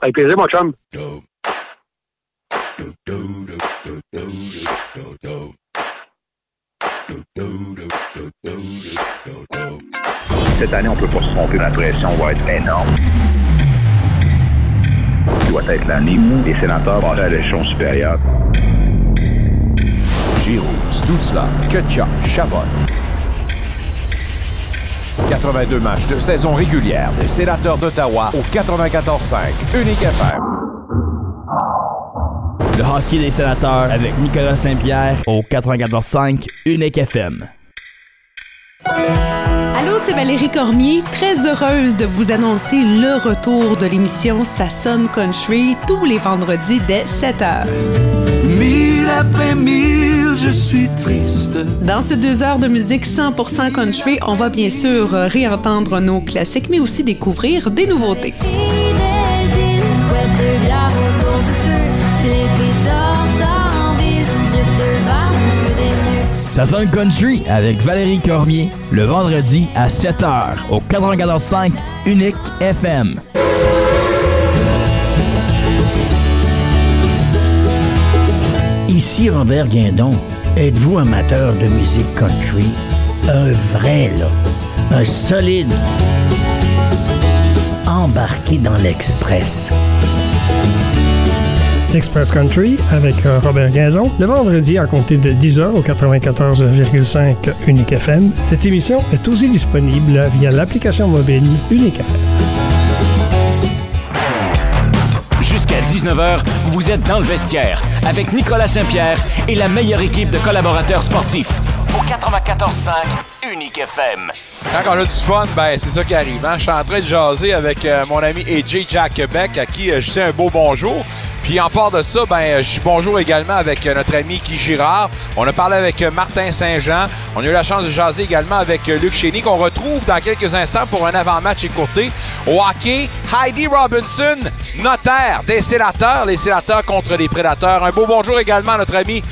Avec plaisir, mon chum. Cette année, on peut pas se tromper, la pression va être énorme. doit être l'année où les sénateurs passent à l'échelon supérieur. Giroud, Stutzla, Kutchuk, Chabot. 82 matchs de saison régulière des sénateurs d'Ottawa au 94.5 Unique FM. Le hockey des sénateurs avec Nicolas Saint-Pierre au 94.5 Unique FM. Allô, c'est Valérie Cormier, très heureuse de vous annoncer le retour de l'émission Ça sonne country tous les vendredis dès 7h. Mille après mille, je suis triste. Dans ces deux heures de musique 100% country, on va bien sûr réentendre nos classiques, mais aussi découvrir des nouveautés. Ça sonne country avec Valérie Cormier, le vendredi à 7h au 94.5 Unique FM. Ici Robert Guindon. Êtes-vous amateur de musique country? Un vrai, là. Un solide. Embarqué dans l'Express. Express Country avec euh, Robert Guindon, le vendredi à compter de 10h au 94,5 Unique FM. Cette émission est aussi disponible via l'application mobile Unique FM. Jusqu'à 19h, vous êtes dans le vestiaire avec Nicolas Saint-Pierre et la meilleure équipe de collaborateurs sportifs. Au 94.5 Unique FM. Quand on a du fun, ben c'est ça qui arrive. hein. Je suis en train de jaser avec euh, mon ami AJ Jack Beck, à qui euh, je dis un beau bonjour. Puis en part de ça, ben je dis bonjour également avec euh, notre ami Guy Girard. On a parlé avec euh, Martin Saint-Jean. On a eu la chance de jaser également avec euh, Luc Chény, qu'on retrouve dans quelques instants pour un avant-match écourté. Au Heidi Robinson, notaire des sénateurs, les sénateurs contre les prédateurs. Un beau bonjour également à notre ami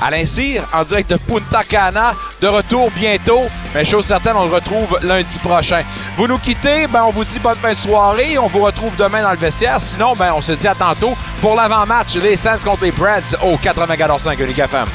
Alain Cyr, en direct de Punta Cana, de retour bientôt. Mais chose certaine, on le retrouve lundi prochain. Vous nous quittez, ben on vous dit bonne fin de soirée. On vous retrouve demain dans le vestiaire. Sinon, ben on se dit à tantôt pour l'avant-match, les Saints contre les Preds au 94.5 Unique FM.